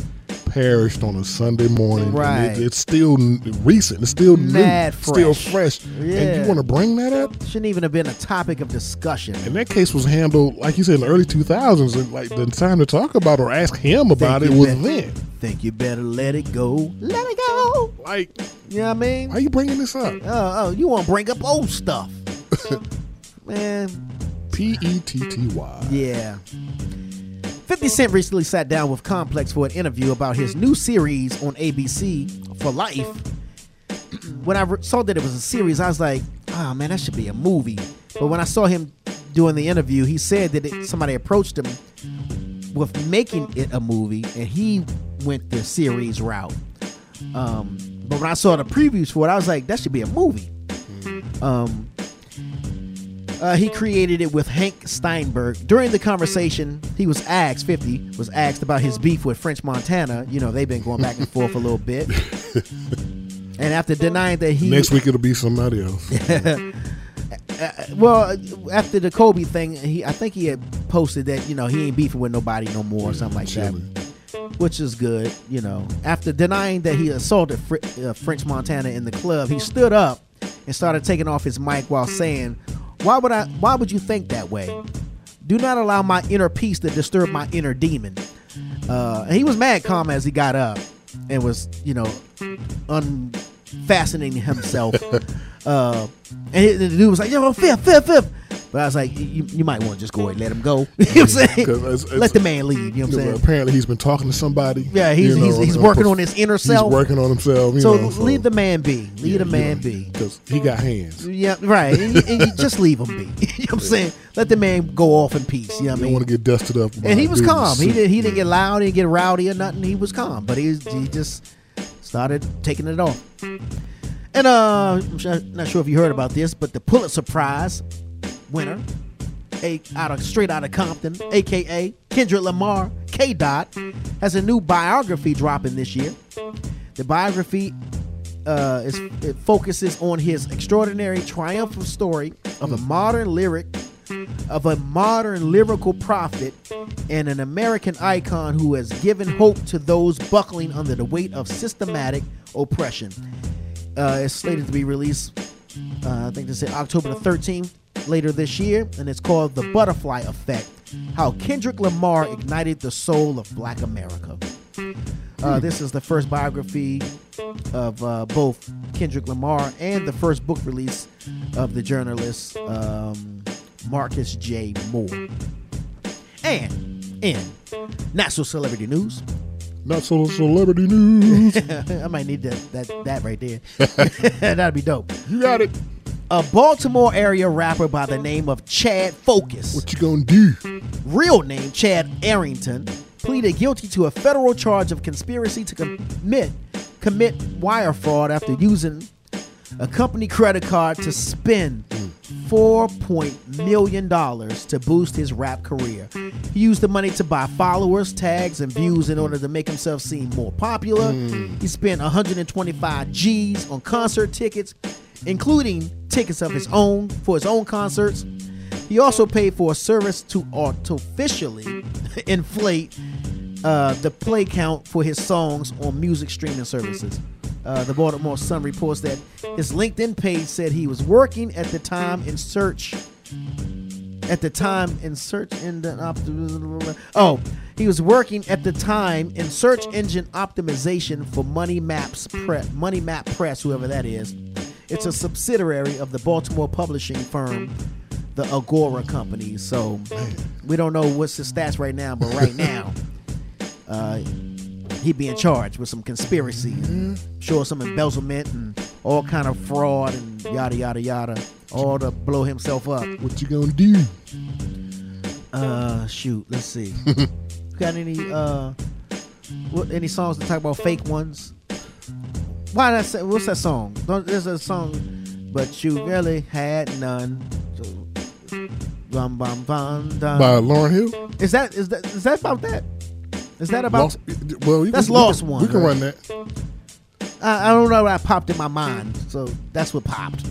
perished on a Sunday morning. Right. it- it's still recent. It's still Mad new. Still fresh. fresh. And you want to bring that up? Shouldn't even have been a topic of discussion. And that case was handled, like you said, in the early 2000s. And like the time to talk about or ask him about it was better- then. Think you better let it go. Let it go. Like, you know what I mean? Why are you bringing this up? Oh, oh you want to bring up old stuff, <laughs> man? P E T T Y. Yeah. 50 Cent recently sat down with Complex for an interview about his new series on ABC for life. when I re- saw that it was a series, I was like, oh man, that should be a movie. But when I saw him doing the interview, he said that it, somebody approached him with making it a movie, and he went the series route. Um, but when I saw the previews for it, I was like, that should be a movie. Um, uh, he created it with Hank Steinberg. During the conversation, he was asked, 50 was asked about his beef with French Montana. You know, they've been going back and forth a little bit. <laughs> And after denying that he. Next week it'll be somebody else. <laughs> Uh, well, after the Kobe thing, he I think he had posted that you know he ain't beefing with nobody no more or something like that, which is good. You know, after denying that he assaulted Fr- uh, French Montana in the club, he stood up and started taking off his mic while saying, "Why would I? Why would you think that way? Do not allow my inner peace to disturb my inner demon." Uh, and he was mad calm as he got up and was, you know, unfastening himself. <laughs> uh, and the dude was like, "Yo, fifth, fifth, fifth." But I was like, "You, you might want to just go ahead and let him go." <laughs> you know what I'm saying? it's- it's- let the man lead. You know what I'm Yeah, saying? Apparently, he's been talking to somebody. Yeah, he's- you he's- he's working on his inner self. He's working on himself. You so know, leave the man be. Leave the man be. because he got hands. Yeah, right. and, you, and you just leave him be. <laughs> you know what I'm saying? Let the man go off in peace. You know what I mean? want to get dusted up. and he was dude in a calm. He suit. did. He didn't get loud. He didn't get rowdy or nothing. He was calm, but he he just started taking it off. And uh, I'm not sure if you heard about this, but the Pulitzer Prize winner, a out of straight out of Compton, aka Kendrick Lamar, K. Dot, has a new biography dropping this year. The biography uh, is it focuses on his extraordinary triumphant story of a modern lyric of a modern lyrical prophet and an American icon who has given hope to those buckling under the weight of systematic oppression. Uh, it's slated to be released, uh, I think they said October the 13th later this year, and it's called The Butterfly Effect How Kendrick Lamar Ignited the Soul of Black America. Uh, this is the first biography of uh, both Kendrick Lamar and the first book release of the journalist um, Marcus J. Moore. And in not so celebrity news, Not so celebrity news. <laughs> I might need that that that right there. <laughs> <laughs> That'd be dope. You got it. A Baltimore area rapper by the name of Chad Focus. What you gonna do? Real name Chad Arrington pleaded guilty to a federal charge of conspiracy to commit commit wire fraud after using a company credit card to spend four point million dollars to boost his rap career. He used the money to buy followers, tags, and views in order to make himself seem more popular. Mm. He spent 125 G's on concert tickets, including tickets of his own for his own concerts. He also paid for a service to artificially <laughs> inflate uh, the play count for his songs on music streaming services. Uh, the Baltimore Sun reports that his LinkedIn page said he was working at the time in search. At the time in search engine optim- oh, he was working at the time in search engine optimization for Money Maps Press, Money Map Press, whoever that is. It's a subsidiary of the Baltimore publishing firm, the Agora Company. So we don't know what's his stats right now, but right <laughs> now, uh, he being charged with some conspiracy, and sure some embezzlement and all kind of fraud and yada yada yada, all to blow himself up. What you gonna do? Uh, shoot. Let's see. <laughs> Got any uh, what any songs to talk about fake ones? Why did I say? What's that song? Don't- There's a song, but you really had none. So, bum bum bum dum. By Lauryn Hill. Is that is that is that about that? Is that about? Lost, well, you that's can, we lost can- one. We can right? run that. I, I don't know what popped in my mind, so that's what popped. I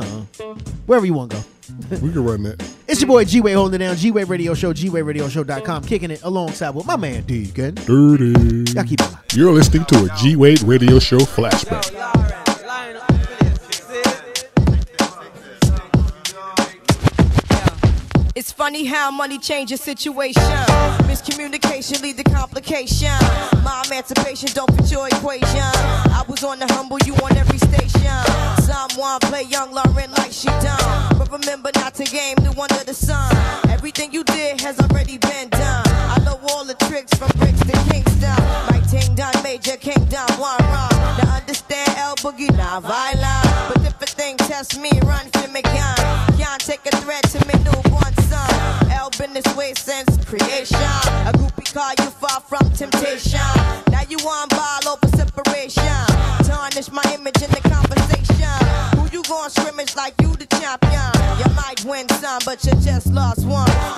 don't know. Wherever you want to go. We can run that. It's your boy G Wade holding it down. G Wade Radio Show, G Wade Radio Show.com, kicking it alongside with my man Deacon. Dirty. Y'all keep it. You're listening to a G Wade Radio Show flashback. Funny how money changes situation. Miscommunication lead to complication. My emancipation don't fit your equation. I was on the humble, you on every station. Someone play young Lauryn like she done. But remember not to game new under the sun. Everything you did has already been done. I know all the tricks from bricks to Kingston. My ting done major kingdom one wrong. Now understand L. Boogie not violent. But if a thing test me, run for me gun. Can't take a threat to me newborn son. El been this way since creation. A groupie call you far from temptation. Now you on ball over separation. Tarnish my image in the conversation. Who you gon' scrimmage like you the champion? You might win some, but you just lost one.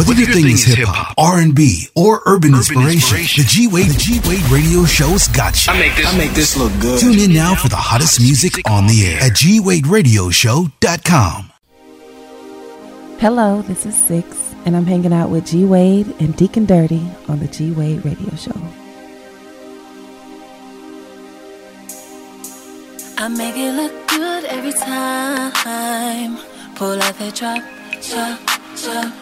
Whether your thing is hip hop, R and B, or urban, inspiration, the G Wade the G Wade Radio Show's got you. I make this- I make this look good. Tune in now for the hottest music on the air at G Wade Radio gwaderadioshow.com. Hello, this is Six, and I'm hanging out with G Wade and Deacon Dirty on the G Wade Radio Show. I make it look good every time. Pull out that drop, chop, chop.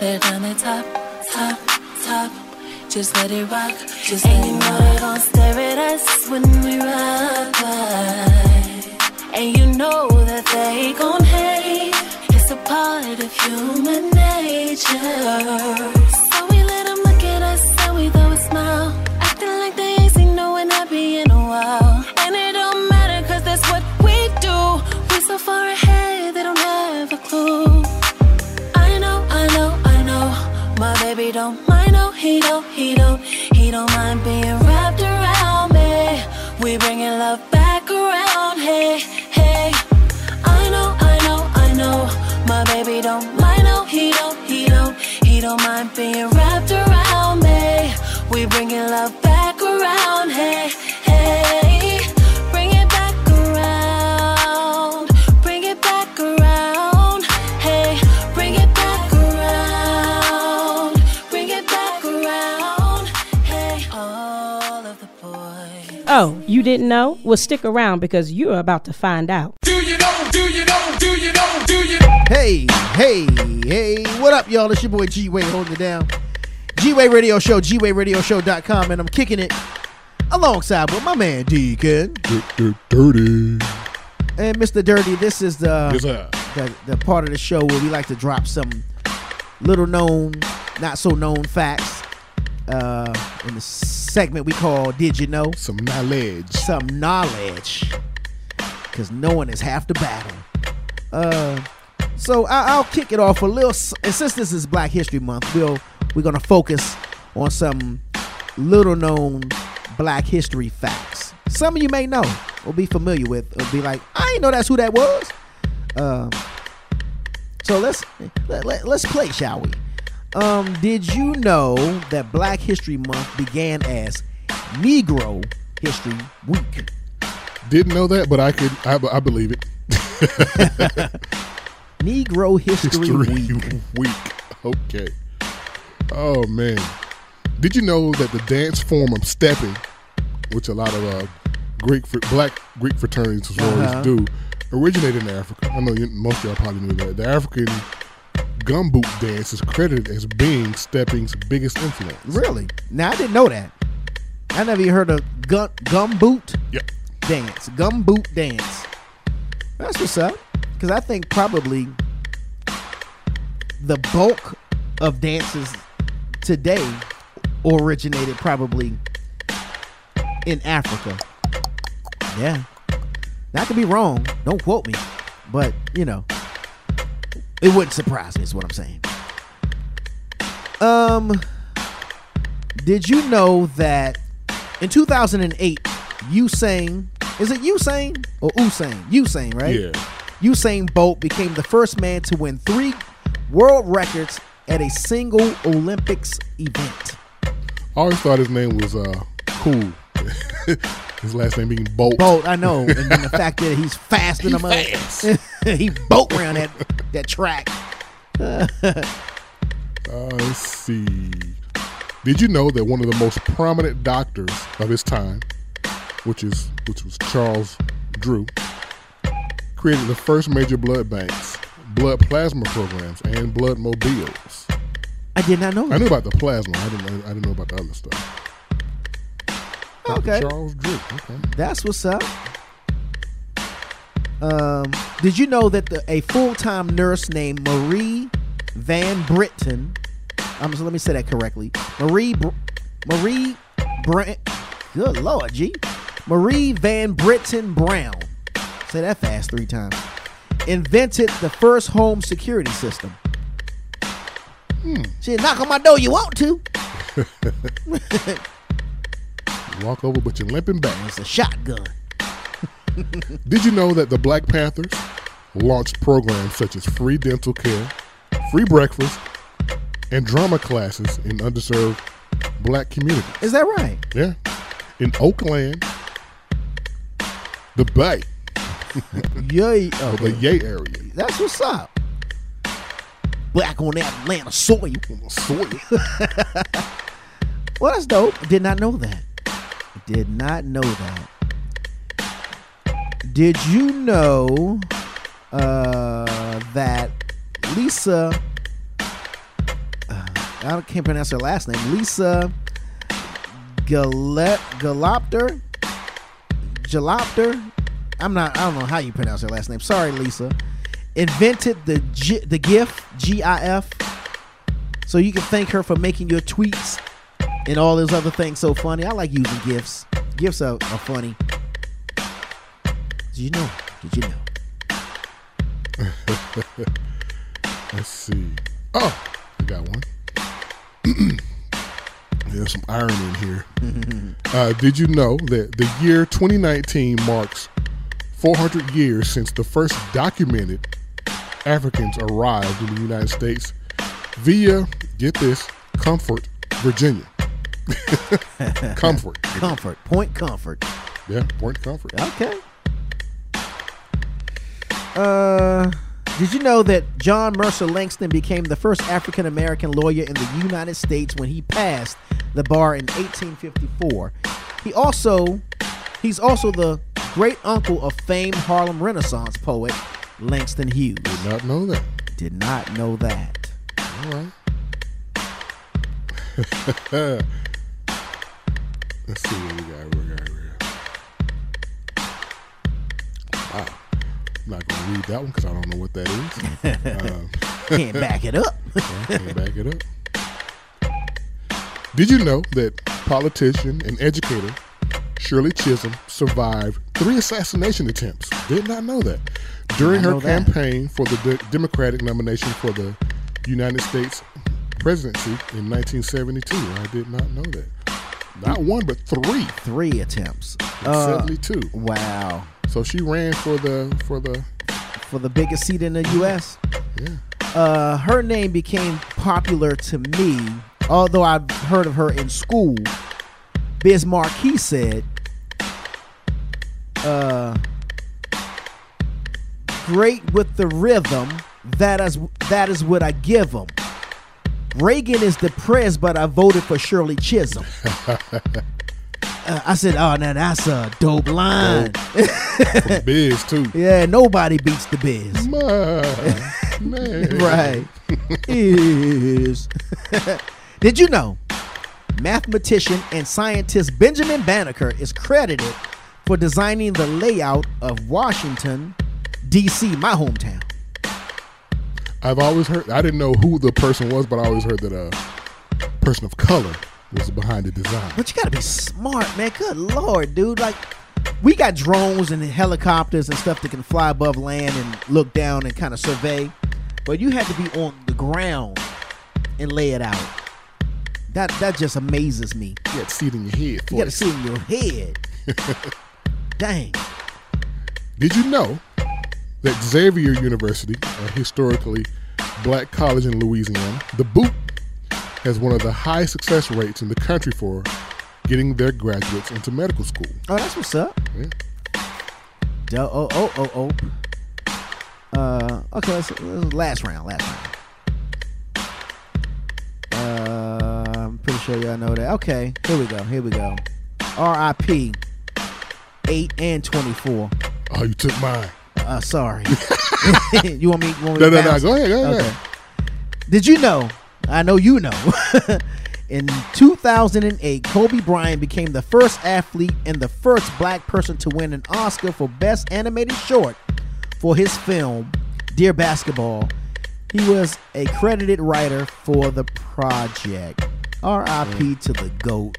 Let it down the top, top, top. Just let it rock. Just and you know they gon' stare at us when we rock by. And you know that they gon' hate. It's a part of human nature. So we let them look at us and we throw a smile. Acting like they ain't seen no one happy in a while. Didn't know? Well, stick around because you're about to find out. Hey, hey, hey, what up, y'all? It's your boy G Wade holding it down. G Wade Radio Show, G Wade Radio Show.com, and I'm kicking it alongside with my man Deacon. Dirty. And Mr. Dirty, this is the, Yes, the the part of the show where we like to drop some little known, not so known facts. Uh, in the segment we call "Did You Know?" Some knowledge. Some knowledge, because knowing is half the battle. Uh, so I, I'll kick it off a little. s- And since this is Black History Month, we'll we're gonna focus on some little known Black history facts. Some of you may know or be familiar with, or be like, I didn't know that's who that was. Um, so let's let, let, let's play, shall we? Um, did you know that Black History Month began as Negro History Week? Didn't know that, but I could. I, I believe it. <laughs> Negro History, Week. <laughs> Week. Okay. Oh man. Did you know that the dance form of stepping, which a lot of uh, Greek black Greek fraternities Uh-huh. do, originated in Africa? I know you, most of y'all probably knew that. The African gumboot dance is credited as being stepping's biggest influence. Really? Now I didn't know that. I never even heard of gum gumboot Yep. dance. Gumboot dance. That's what's up. Because I think probably the bulk of dances today originated probably in Africa. Yeah. Now, I could be wrong. Don't quote me. But, you know, it wouldn't surprise me, is what I'm saying. Um, did you know that in 2008, Usain, is it Usain or Usain? Usain, right? Yeah. Usain Bolt became the first man to win three world records at a single Olympics event. I always thought his name was uh, cool. <laughs> his last name being Bolt. Bolt, I know, <laughs> and then the fact that he's fast in He the mud. <laughs> he boat around that that track. <laughs> Uh, let's see. Did you know that one of the most prominent doctors of his time, which is which was Charles Drew, created the first major blood banks, blood plasma programs, and blood mobiles? I did not know. I knew about the plasma. I didn't. Know, I didn't know about the other stuff. Dr. Okay. Charles Drew. Okay. That's what's up. Um, did you know that the, a full-time nurse named Marie Van Brittan, um, so let me say that correctly, Marie Br- Marie Brent, good lord, G, Marie Van Brittan Brown, say that fast three times, invented the first home security system. Hmm. She knock on my door, you want to? <laughs> <laughs> Walk over, but you're limping back. It's a shotgun. <laughs> Did you know that the Black Panthers launched programs such as free dental care, free breakfast, and drama classes in underserved black communities? Is that right? Yeah. In Oakland, the Bay, <laughs> Yay. <laughs> or the Yay area. That's what's up. Black on that Atlanta soil. Soil. well, that's dope. Did not know that. Did not know that. Did you know uh, that Lisa? Uh, I can't pronounce her last name. Lisa Galet Galopter. Jalopter. I'm not. I don't know how you pronounce her last name. Sorry, Lisa. Invented the G, the GIF GIF, so you can thank her for making your tweets and all those other things so funny. I like using gifts. Gifts are, are funny. Did you know? Did you know? <laughs> Let's see. Oh, I got one. <clears throat> There's some irony in here. <laughs> Uh, did you know that the year 2019 marks 400 years since the first documented Africans arrived in the United States via, get this, Comfort, Virginia? <laughs> comfort. Comfort. Point comfort. Yeah, Point Comfort. Okay. Uh, did you know that John Mercer Langston became the first African American lawyer in the United States when he passed the bar in 1854? He also, he's also the great uncle of famed Harlem Renaissance poet Langston Hughes. Did not know that. Did not know that. All right. <laughs> Let's see what we got. We got here. Wow. I'm not going to read that one because I don't know what that is. Um, <laughs> Can't back it up. <laughs> can't back it up. Did you know that politician and educator Shirley Chisholm survived three assassination attempts? Did not know that. During her that. campaign for the de- Democratic nomination for the United States presidency in 1972. I did not know that. Not one, but three. Three attempts. Uh, 72. Wow. So she ran for the for the For the biggest seat in the U.S. Yeah. Uh, her name became popular to me, although I've heard of her in school. Biz Markie said, uh, "Great with the rhythm. That is that is what I give them." Reagan is depressed, but I voted for Shirley Chisholm. <laughs> Uh, I said, "Oh, now that's a dope line." From Biz too. <laughs> Yeah, nobody beats the Biz. My, man. <laughs> right. is. Did you know mathematician and scientist Benjamin Banneker is credited for designing the layout of Washington, D.C., my hometown? I've always heard. I didn't know who the person was, but I always heard that a person of color was behind the design. But you gotta be smart, man. Good lord, dude. Like, we got drones and helicopters and stuff that can fly above land and look down and kind of survey. But you had to be on the ground and lay it out. That that just amazes me. You got to see it in your head. You got to see it in your head. <laughs> Dang. Did you know that Xavier University, a historically black college in Louisiana, the Boot, has one of the highest success rates in the country for getting their graduates into medical school? Oh, that's what's up. Yeah. Oh, oh, oh, oh. Uh, okay, let's, let's- last round, last round. Uh, I'm pretty sure y'all know that. Okay, here we go, here we go. R.I.P. 8 and 24. Oh, you took mine. Uh, sorry. <laughs> you want me? You want me No, to no, no, go ahead, go ahead. Did you know? I know you know. <laughs> In 2008, Kobe Bryant became the first athlete and the first black person to win an Oscar for Best Animated Short for his film, Dear Basketball. He was a credited writer for the project. R.I.P. to the GOAT.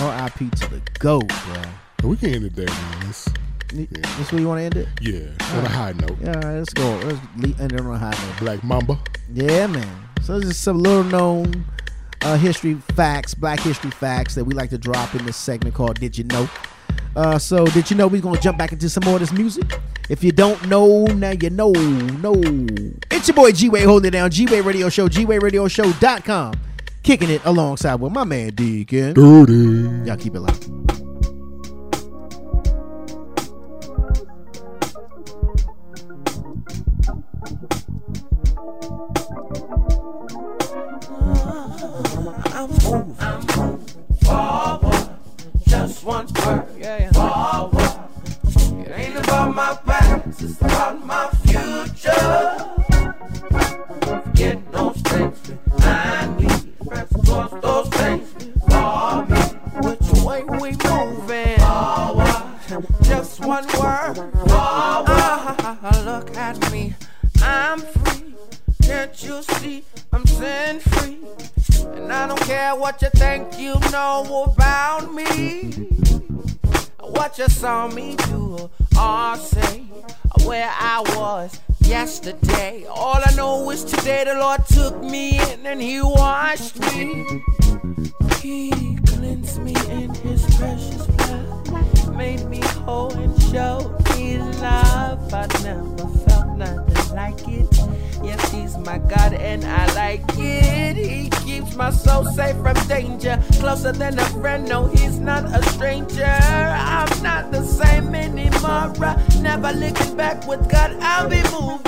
R.I.P. to the GOAT, bro. We can end it there, man. That's where you want to end it? yeah, on a high note. Yeah, all right, let's go. Let's le- end it on a high note. Black Mamba. Yeah, man. So this is some little known uh, history facts, black history facts that we like to drop in this segment called Did You Know? Uh, so did you know we're gonna jump back into some more of this music? If you don't know, now you know. No. It's your boy G Wade holding it down. G Wade Radio Show, G Wade Radio Show.com. Kicking it alongside with my man Deacon. Dirty. Y'all keep it locked. I'm moving, I'm moving forward. Just one word, yeah, forward. It ain't about my past, it's about my future. Forget those things behind me. Press towards those things for me. Which way we moving? Forward. Just one word. Forward. Ah, look at me, I'm free. Can't you see I'm sin free? And I don't care what you think you know about me. What you saw me do or say, or where I was yesterday. All I know is today the Lord took me in and He washed me. He cleansed me in His precious blood, made me whole and me love. I never felt nothing like it. Yes, He's my God and I like it. He keeps my soul safe from danger, closer than a friend. No, He's not a stranger. I'm not the same anymore. Never looking back with God, I'll be moving.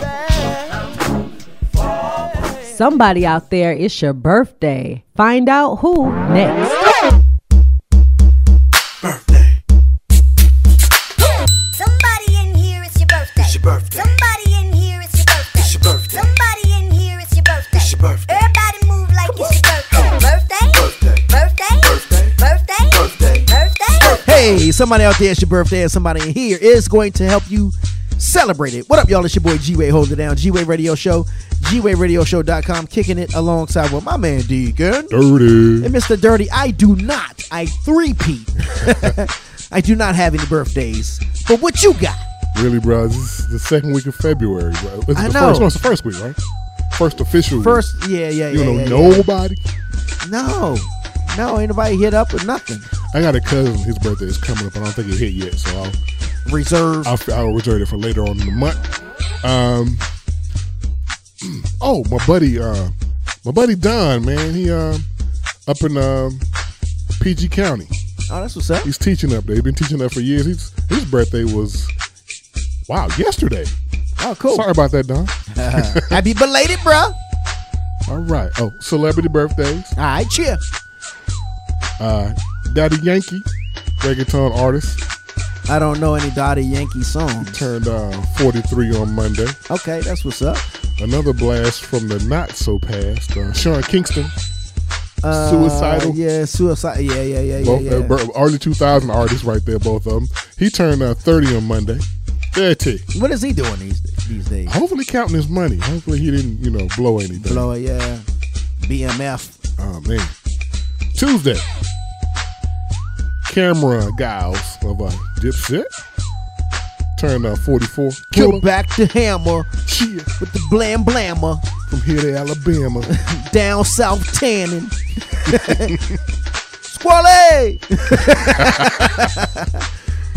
Somebody out there, it's your birthday. Find out who next. Birthday. It's your birthday. Everybody move like it's your birthday. Birthday. Birthday. Birthday. Birthday. Birthday. Birthday. Hey, somebody out there, it's your birthday, and somebody in here is going to help you celebrate it. What up, y'all? It's your boy G Wade holding it down. G Wade Radio Show, GWadeRadioShow.com, kicking it alongside with my man Deacon. Dirty. And Mr. Dirty, I do not, I three-peat. <laughs> I do not have any birthdays. But what you got? Really, bro? This is the second week of February, bro. Is it I the know. First, no, it's the first week, right? First official. First, yeah, yeah, You yeah. know yeah, yeah. nobody. No, no, ain't nobody hit up with nothing. I got a cousin. His birthday is coming up. I don't think it hit yet, so I'll Reserve. I'll, I'll reserve it for later on in the month. Um. <clears throat> Oh, my buddy, uh, my buddy Don, man, he um up in um PG County. Oh, that's what's up. He's teaching up there. He's been teaching up for years. He's, his birthday was wow yesterday. Oh, cool. Sorry about that, Don. Happy belated, bro. All right. Oh, celebrity birthdays. All right, cheer. Uh, Daddy Yankee, reggaeton artist, I don't know any Daddy Yankee songs. turned uh, 43 on Monday. Okay, that's what's up. Another blast from the not so past, uh, Sean Kingston, Uh, Suicidal. Yeah, suicide. Yeah, yeah, yeah, yeah. both, yeah. uh, early 2000 artists right there, both of them. He turned uh, 30 on Monday. 30. what is he doing these these days? Hopefully counting his money. Hopefully he didn't, you know, blow anything. Blow it, yeah. BMF. Oh man. Tuesday. Cam'ron guys of uh, Dipset turned uh, 44. Go back to Hammer Cheer with the blam blammer from here to Alabama. <laughs> down south tanning. <laughs> Squally! <laughs>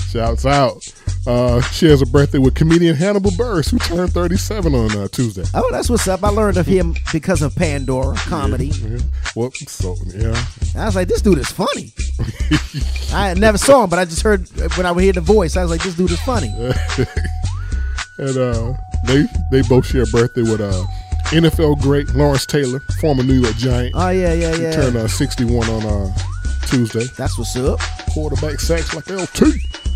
Shouts out. Uh, shares a birthday with comedian Hannibal Buress, who turned 37 on uh, Tuesday. Oh, that's what's up. I learned of him because of Pandora comedy. Yeah. Well, so yeah. I was like, this dude is funny. I never saw him, but I just heard when I would hear the voice, I was like, this dude is funny. <laughs> and uh, they they both share a birthday with uh, NFL great Lawrence Taylor, former New York Giant. Oh yeah, yeah, He yeah. turned uh, 61 on uh, Tuesday. That's what's up. Quarterback sacks like LT.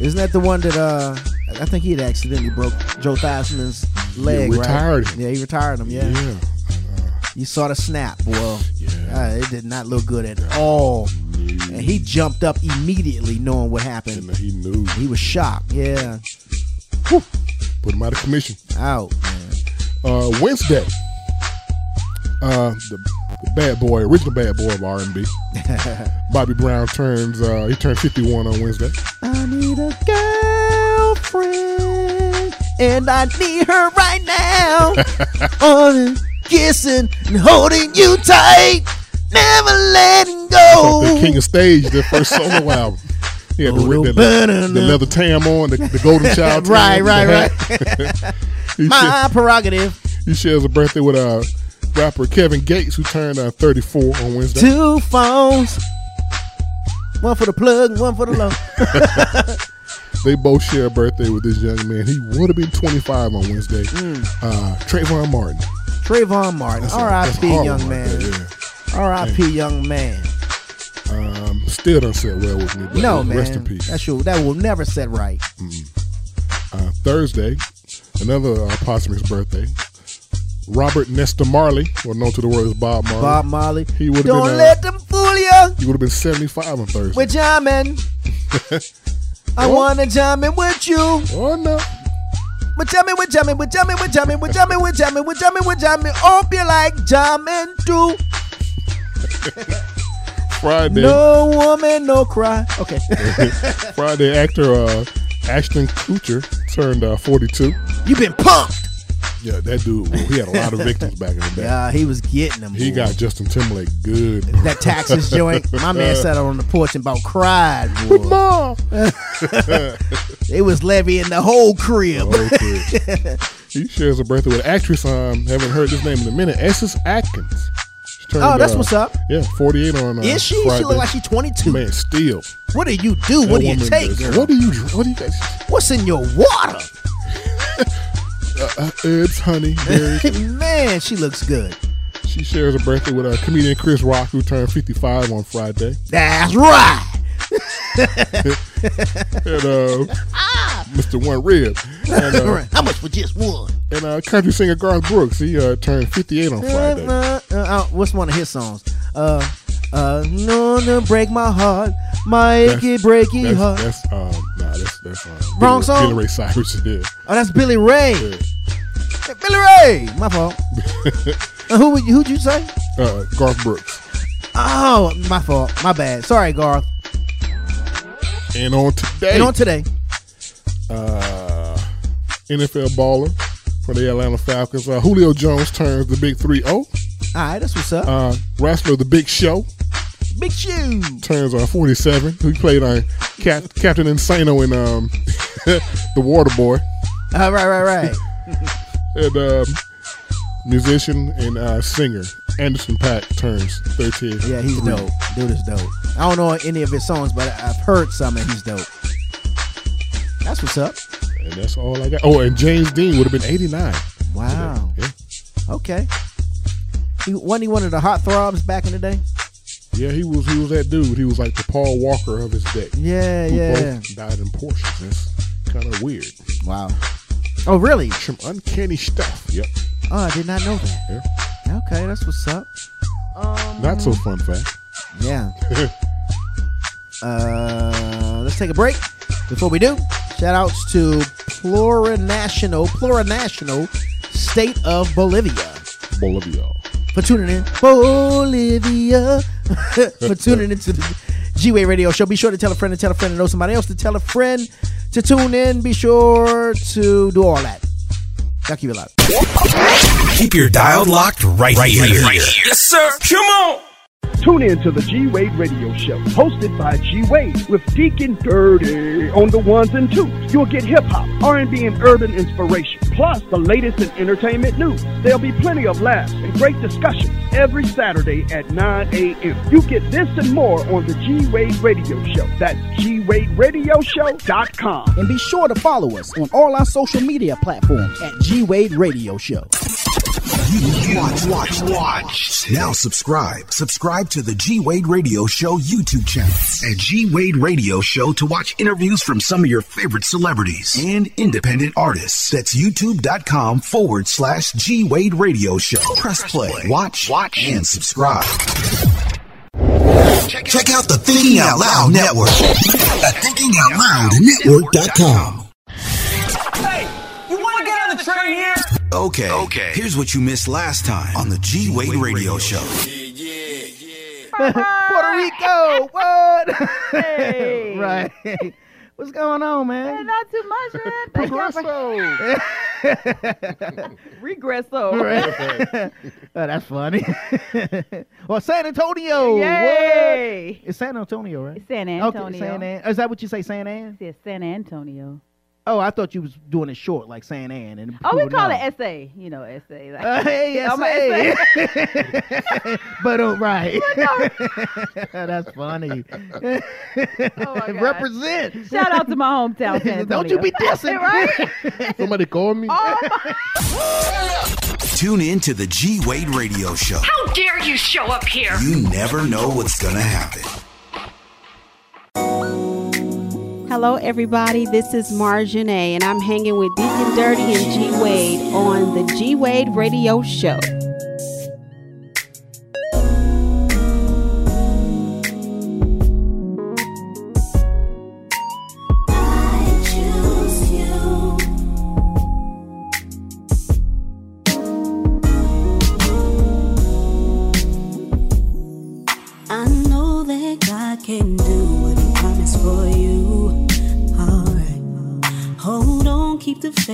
Isn't that the one that uh I think he had accidentally broke Joe Theismann's leg, retired right? him. Yeah, he retired him, yeah. Yeah. You saw the snap, boy. Yeah. it did not look good at all. And he jumped up immediately knowing what happened. And he knew. He was shocked, yeah. Whew. Put him out of commission. Out, man. Uh, Wednesday. Uh, the, the bad boy, original bad boy of R&B. <laughs> Bobby Brown turns, uh, he turned 51 on Wednesday. I need a girlfriend, and I need her right now. <laughs> On kissing and holding you tight, never letting go. The King of Stage, their first solo <laughs> album. He had the, Oh, the, banana. the leather tam on, the, the golden child right, Right, right, the My prerogative. he shares a birthday with uh, rapper Kevin Gates, who turned uh, 34 on Wednesday. Two phones, one for the plug, and one for the low. <laughs> They both share a birthday with this young man. He would have been 25 on Wednesday. Mm. Uh, Trayvon Martin. Trayvon Martin, That's a- that's a R.I.P. young man. there, R.I.P. young man. Um, still don't sit well with me. But No rest in peace. That's should, that will never set right. Uh, Thursday, another uh, posthumous birthday. Robert Nesta Marley, or known to the world as Bob Marley. Bob Marley. He would have been. Don't. Uh, let them fool you. he would have been 75 on Thursday. We're jamming. <laughs> I wanna jam in with you. Oh no. We're jamming, we're jamming, we're jamming, we're jamming, we're jamming, we're jamming, we're jamming, we're jamming. Hope you like jamming too. <laughs> Friday. No woman, no cry. Okay. <laughs> Friday, actor uh, Ashton Kutcher turned uh, 42. You've been punked. Yeah, that dude, well, he had a lot of <laughs> victims back in the day. Yeah, he was getting them. He boy. got Justin Timberlake good. that taxes joint. My man <laughs> sat on the porch and about cried, boy. Mom. <laughs> They was levying the whole crib. He shares a birthday with actress. I um, haven't heard this name in a minute. Essence Atkins. Turned, Oh, that's uh, what's up. Yeah, 48 on. Uh, Is she? Friday. She look like she's 22. Man, still. What do you do? That what do you take? What do you? What do you? What's in your water? Uh, uh, herbs, honey, berries. <laughs> Man, she looks good. she shares a birthday with uh, comedian Chris Rock, who turned 55 on Friday. That's right. <laughs> and uh, Mr. One Rib. And, uh, <laughs> How much for just one? and uh, country singer Garth Brooks, he uh, turned 58 on Friday. Uh, uh, uh, what's one of his songs? Uh, no, no, break my heart, my achy, breaky that's, heart. That's, um, nah, that's, that's, uh, Wrong Billy, song? Billy Ray Cyrus, yeah. Oh, that's Billy Ray. Yeah. Hey, Billy Ray. My fault. <laughs> Uh, who would you, who'd you say? Uh, Garth Brooks. Oh, my fault. My bad. Sorry, Garth. And on today, And on today, uh, NFL baller for the Atlanta Falcons. Uh, Julio Jones turns the big three zero. All right, that's what's up. Uh, Wrestler the Big Show Big shoe. turns uh, 47. He played on Cap- Captain Insano in um, <laughs> The Water Boy. All right, right, right. <laughs> <laughs> And um, musician and uh, singer Anderson .Paak turns 13. Yeah, he's Three. dope. Dude is dope. I don't know any of his songs, but I've heard some, and he's dope. That's what's up. And that's all I got. Oh, and James Dean would have been 89. Wow. Yeah. Okay. He wasn't he one of the hot throbs back in the day? Yeah, he was he was that dude. He was like the Paul Walker of his day. Yeah, yeah. Both died in Porsches. That's kind of weird. Wow. Oh, really? Some uncanny stuff. Yep. Oh, I did not know that. Okay, that's what's up. Um, Not so fun fact. Yeah. <laughs> uh, let's take a break. Before we do, shout outs to Plurinational, Plurinational State of Bolivia. Bolivia. For tuning in. Bolivia. <laughs> for tuning into the G Wade Radio Show. Be sure to tell a friend to tell a friend to know somebody else to tell a friend to tune in. Be sure to do all that. Y'all keep it loud. Keep your dial locked right, here. Yes, sir. Come on. Tune in to the G Wade Radio Show, hosted by G Wade with Deacon Dirty on the ones and twos. You'll get hip hop, R&B, and urban inspiration, plus the latest in entertainment news. There'll be plenty of laughs and great discussions every Saturday at 9 a.m. You get this and more on the G Wade Radio Show. That's G Wade Radio GWadeRadioShow.com. And be sure to follow us on all our social media platforms at G Wade Radio Show. Watch, watch, watch. Now subscribe. Subscribe to the G Wade Radio Show YouTube channel at G Wade Radio Show to watch interviews from some of your favorite celebrities and independent artists. That's youtube.com forward slash G Wade Radio Show. Press play, watch, watch, and subscribe. Check out the Thinking Out Loud Network at thinkingoutloudnetwork.com. Hey, you want to get on the train here? Okay, okay. Here's what you missed last time on the G Wade Radio Show. Yeah, yeah, yeah. Puerto Rico. What? <laughs> Hey. right. What's going on, man? Not too much, man. Thank <laughs> Regresso. Right. <laughs> oh, that's funny. well, San Antonio. Yay. What? It's San Antonio, right? It's San Okay, Antonio. San An- Is that what you say, San An? It's San Antonio. Oh, I thought you was doing it short, like San An. And Oh, we call know. it essay. You know, essay. Like, Uh, hey, <laughs> I'm a essay. essay. <laughs> but uh, right. <laughs> That's funny. Represent. Oh Shout out to my hometown, San Antonio. Don't you be dissing. right? Somebody call me. Tune in to the G Wade Radio Show. How dare you show up here? You never know what's going to happen. Hello, everybody. This is Marjanae, and I'm hanging with Deacon Dirty and G Wade on the G Wade Radio Show.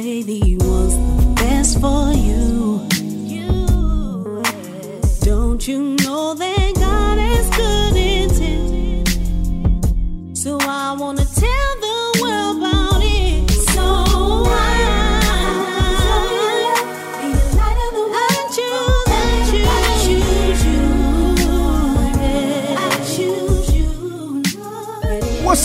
Keep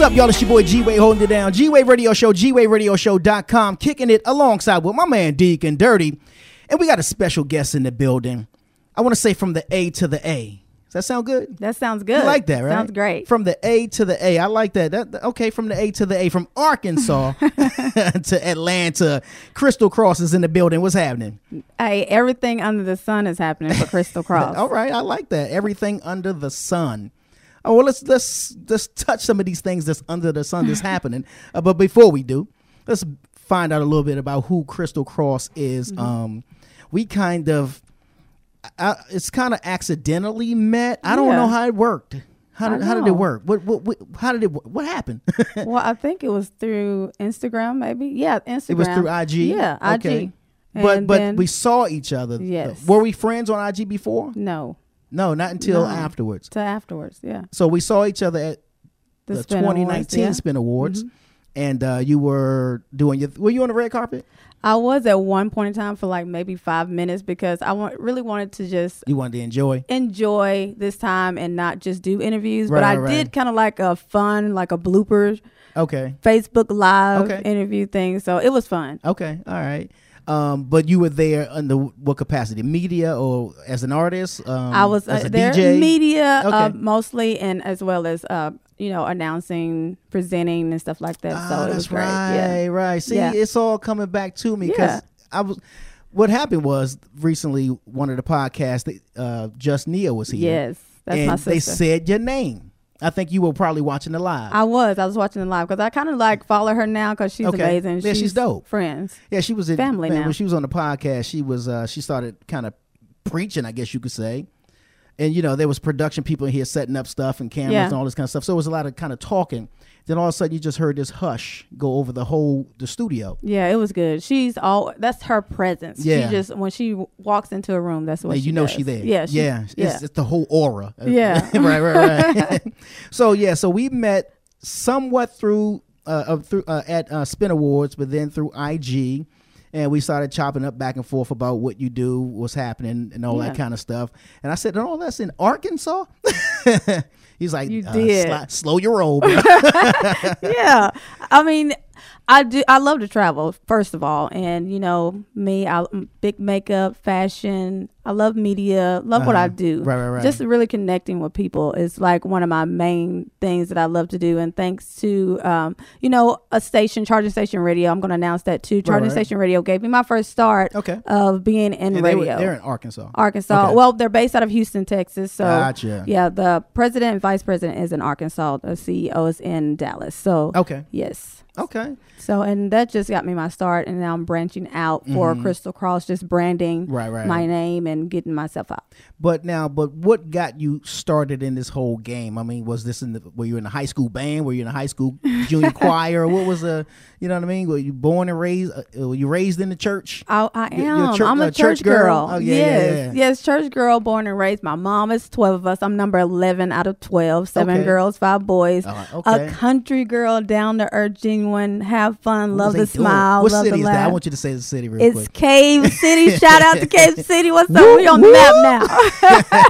What's up, y'all? It's your boy G Wade holding it down. G Wade Radio Show, GWadeRadioShow.com, kicking it alongside with my man Deacon Dirty. And we got a special guest in the building. I want to say from the A to the A. Does that sound good? That sounds good. You like that, right? Sounds great. From the A to the A. I like that. That okay, from the A to the A. From Arkansas <laughs> <laughs> to Atlanta. Crystal Cross is in the building. What's happening? Hey, everything under the sun is happening for Crystal <laughs> Cross. All right, I like that. Everything under the sun. Oh well, let's let's let's touch some of these things that's under the sun that's <laughs> happening. Uh, but before we do, let's find out a little bit about who Crystal Cross is. Um, we kind of, I, it's kind of accidentally met. I don't Yeah. know how it worked. How did, how did it work? What, what what how did it what happened? <laughs> well, I think it was through Instagram, maybe. Yeah, Instagram. It was through IG? Yeah, IG. Okay. But And but then- we saw each other. Yes. Were we friends on IG before? No. No, not until No. afterwards. To afterwards, yeah. So we saw each other at The the, Spin Awards, 2019 yeah. Spin Awards, Mhm. and uh, you were doing your. Were you on the red carpet? I was at one point in time for like maybe five minutes because I want, really wanted to just You wanted to enjoy. enjoy this time and not just do interviews. Right, but I right, did kind of like a fun, like a blooper Okay. Facebook Live Okay. interview thing. So it was fun. Okay. All right. Um, but you were there under what capacity? Media or as an artist? Um, I was as uh, a there DJ? media uh, mostly, and as well as uh, you know announcing, presenting, and stuff like that. so Ah, it that's was great. right, Yeah. right. See, Yeah. it's all coming back to me because Yeah. I was. What happened was recently one of the podcasts, that, uh, Just Nia was here. Yes, that's and my they said your name. I think you were probably watching the live. I was. I was watching the live because I kind of like follow her now because she's Okay. amazing. Yeah, she's dope. Friends. Yeah, she was in Family man, now. When she was on the podcast, she was uh she started kind of preaching, I guess you could say. And you know, there was production people in here setting up stuff and cameras Yeah. and all this kind of stuff. So it was a lot of kind of talking. Then all of a sudden you just heard this hush go over the whole the studio. Yeah, it was good. She's all. That's her presence. Yeah. She just when she walks into a room, that's what you know does. she there. Yeah. she- yeah. It's, yeah. it's the whole aura. Yeah. <laughs> right, right, right. <laughs> so yeah, so we met somewhat through uh, uh through uh, at uh, Spin Awards, but then through IG. And we started chopping up back and forth about what you do, what's happening, and all Yeah. that kind of stuff. And I said, "Oh, that's in Arkansas." <laughs> He's like, You uh, did. slow your roll." bro." <laughs> yeah. I mean, I do. I love to travel. First of all, and you know me, I big makeup, fashion. I love media. Love what I Uh-huh. do. Right, right, right. Just really connecting with people is like one of my main things that I love to do. And thanks to um, you know, a station, charging station radio. I'm going to announce that too. Charging right. station radio gave me my first start. Okay. Of being in they radio. were- they're in Arkansas. Arkansas. Okay. Well, they're based out of Houston, Texas. So Gotcha. yeah, the president and vice president is in Arkansas. The CEO is in Dallas. So Okay. yes. Okay. So and that just got me my start, and now I'm branching out for Mhm. Crystal Cross, just branding Right, right. my name and getting myself out. But now, but what got you started in this whole game? I mean, was this in the were you in a high school band? Were you in a high school junior <laughs> choir? What was the you know what I mean? Were you born and raised? Uh, were you raised in the church? I, I You- you're a am. I'm a a church, church girl? girl. Oh, yeah, yeah, yes, yeah. yes, church girl, born and raised. My mom is twelve of us. I'm number eleven out of twelve. Seven Okay. girls, five boys. Uh, okay. A country girl, down to earth, genuine, have fun, What love the doing? smile, What city is that? I want you to say the city real It's quick. It's Cave City. <laughs> Shout out to Cave City. What's up? We on the map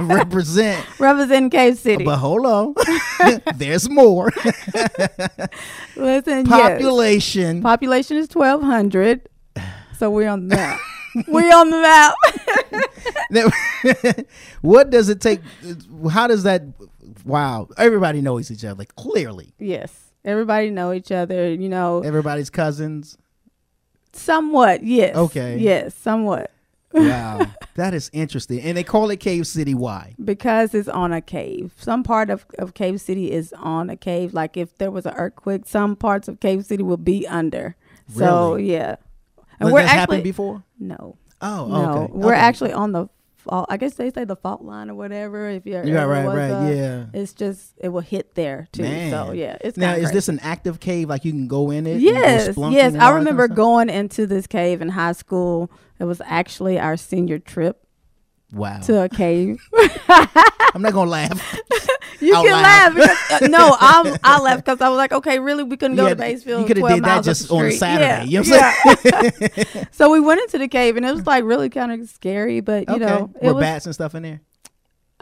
now. <laughs> <laughs> Represent. Represent Cave City. But hold on, there's more. Listen, yes. Population. Population is twelve hundred. <sighs> So we're on the map. we're on the map. <laughs> <laughs> What does it take? How does that? Wow, everybody knows each other clearly. yes. Everybody know each other. You know, Everybody's cousins. somewhat. Yes. Okay. Yes, somewhat. Wow, that is interesting. And they call it Cave City. Why? because it's on a cave. Some part of, of Cave City is on a cave. Like if there was an earthquake, some parts of Cave City will be under. So Really? yeah. Has that happened before? No. Oh, no. okay. We're Okay. actually on the fault. I guess they say the fault line or whatever. If you're Yeah, right, was right, yeah. It's just it will hit there too. Man. So yeah, it's now. Is this an active cave? Like you can go in it? Yes, yes. I remember going into this cave in high school. It was actually our senior trip? Wow. to a cave. <laughs> I'm not gonna laugh. <laughs> You out can loud. laugh because uh, no, <laughs> I'm, I left because I was like, okay, really, we couldn't go to Batesville. you coulda did that just on. Saturday, Yeah, you know what I'm yeah. so we went into the cave and it was like really kind of scary, but you okay. know, it Were was bats and stuff in there?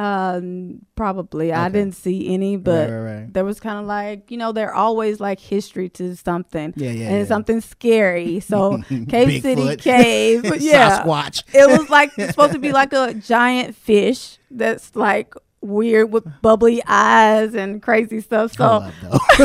Um probably I didn't see any, but right, right. there was kind of like you know, they're always like history to something, Yeah, yeah, and yeah. something scary. So <laughs> Cave City Cave, <laughs> yeah, Sasquatch. It was like it's supposed to be like a giant fish that's like weird with bubbly eyes and crazy stuff. So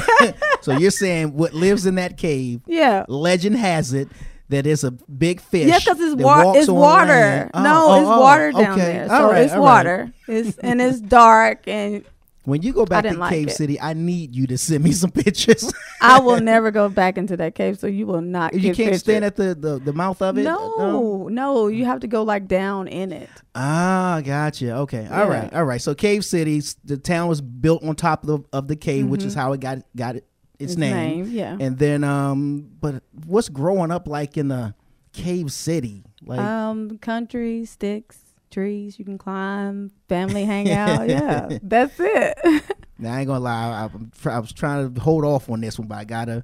<laughs> so you're saying what lives in that cave? Yeah. Legend has it that it's a big fish. Yeah, because it's water. It's water. Oh, no, oh, it's oh, water down okay. there. So right, it's all right. water. It's and it's dark and When you go back to Cave it. City, I need you to send me some <laughs> pictures. I will never go back into that cave. So you will not. you can't pictures. stand at the, the, the mouth of it. No, no, you have to go like down in it. Ah, gotcha. Okay. All right. All right. So Cave City, the town was built on top of the, of the cave, which is how it got got it, its, Its name. name, yeah. And then um but what's growing up like in the Cave City? Like, um, country, sticks, trees you can climb, family <laughs> hangout. yeah, <laughs> that's it. <laughs> now I ain't gonna lie. I, I was trying to hold off on this one, but I gotta.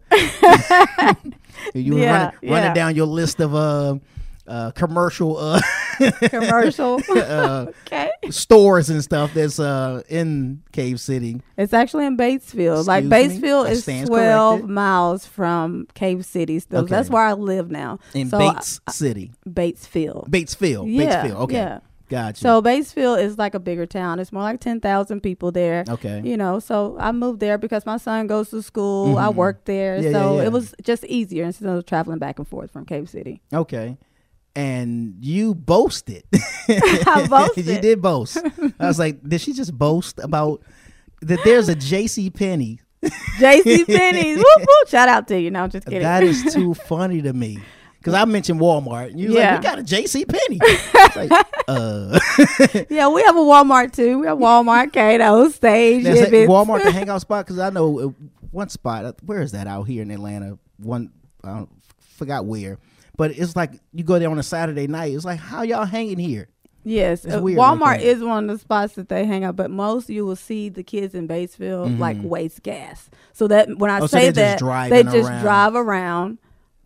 you were Yeah, running, running yeah. down your list of uh, uh, commercial uh, Commercial. <laughs> uh, okay. stores and stuff that's uh, in Cave City. It's actually in Batesville. like Excuse me? Batesville is twelve corrected. miles from Cave City. So Okay. that's where I live now. In So Bates I- City. Batesville. Batesville. Yeah, Batesville. Okay. yeah. Gotcha. So Batesville is like a bigger town. It's more like ten thousand people there. Okay. You know, so I moved there because my son goes to school. I Mhm. work there, Yeah, so yeah, yeah. it was just easier instead of traveling back and forth from Cave City. Okay. And you boasted. <laughs> I <laughs> boasted. you did boast. I was like, did she just boast about that there's a JC Penney? J.C. <laughs> Penney's. whoop, whoop. Shout out to you. No, I'm just kidding. That is too funny to me. Cause I mentioned Walmart. And you Yeah. like, we got a JC Penney. Like, uh yeah, we have a Walmart too. We have Walmart, Cato, Stage, That's it. Walmart the hangout spot because I know uh, one spot. uh, Where is that out here in Atlanta? One I don't, forgot where, but it's like you go there on a Saturday night. It's like how y'all hanging here? Yes, It's uh, weird like Walmart that. is one of the spots that they hang out, but most you will see the kids in Batesville like Mhm. waste gas. So that when I Oh, say just that, driving they just around. drive around,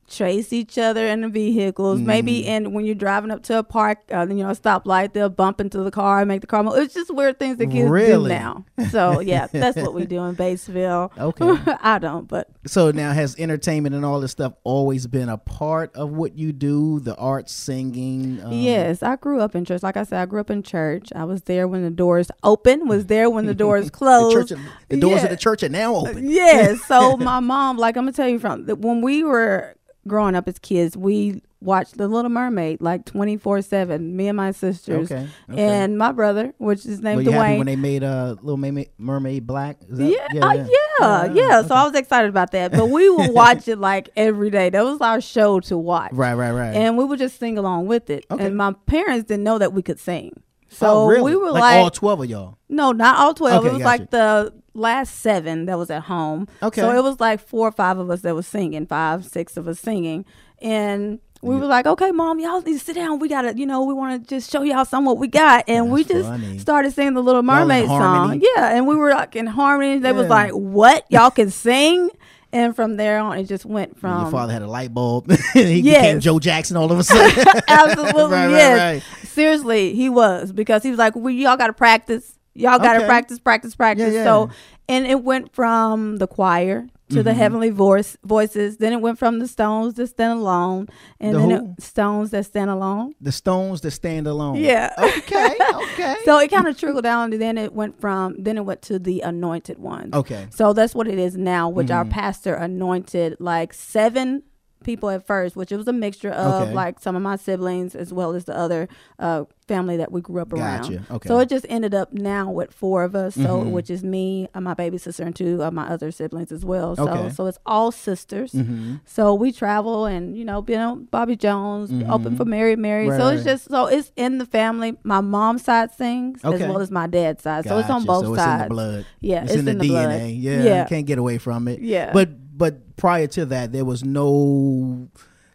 chase each other in the vehicles. Maybe Mhm. and when you're driving up to a park, uh, you know, a stoplight, they'll bump into the car and make the car move. It's just weird things that kids Really? do now. So yeah, <laughs> that's what we do in Batesville. Okay. <laughs> I don't, but So now has entertainment and all this stuff always been a part of what you do? The arts, singing. Um, Yes, I grew up in church. Like I said, I grew up in church. I was there when the doors open. Was there when the doors <laughs> the, closed. church, the doors Yeah. of the church are now open. Yes. So my mom, like I'm gonna tell you from when we were growing up as kids, we watched The Little Mermaid like 24 seven. Me and my sisters Okay, okay. and my brother, which is Were named you happy Dwayne. when they made uh, Little Mermaid, Mermaid Black? That- yeah, yeah, yeah, yeah. So I was excited about that. But we would <laughs> watch it like every day. That was our show to watch. Right, right, right. And we would just sing along with it. And my parents didn't know that we could sing. So oh, really? we were like, like, all twelve of y'all. no, not all 12. Okay, it was gotcha. like the last seven that was at home. Okay. So it was like four or five of us that was singing, five, six of us singing. And we were like, okay, mom, y'all need to sit down. We got to, you know, we want to just show y'all some what we got. And we just funny. started singing the Little Mermaid song. Yeah. And we were like in harmony. They was like, what? Y'all can sing? And from there on, it just went from. your father had a light bulb. <laughs> he Yes. became Joe Jackson all of a <laughs> sudden. <laughs> Absolutely, Right, right, yes. right. Seriously, he was because he was like, "We y'all got to practice. Y'all got to Okay. practice, practice, practice." yeah. So, and it went from the choir to the Mhm. heavenly voice voices. Then it went from the Stones that Stand Alone, and The then it, Stones that stand alone. the Stones that stand alone. Yeah. Okay. <laughs> Okay. So it kind of trickled down, and then it went from then it went to the Anointed Ones. Okay. So that's what it is now, which our Mhm. pastor anointed like seven people at first, which it was a mixture of Okay. like some of my siblings as well as the other uh, family that we grew up around. Gotcha. Okay. So it just ended up now with four of us. So Mhm. which is me, uh, my baby sister, and two of my other siblings as well. So Okay. so it's all sisters. Mhm. So we travel and you know, you know, Bobby Jones, open Mhm. for Mary Mary. Right, so it's just so it's in the family. My mom's side sings Okay. as well as my dad's side. So it's on both so it's sides. in the blood. Yeah, it's, in, the, DNA. blood. Yeah, yeah. you can't get away from it. Yeah. but but prior to that, there was no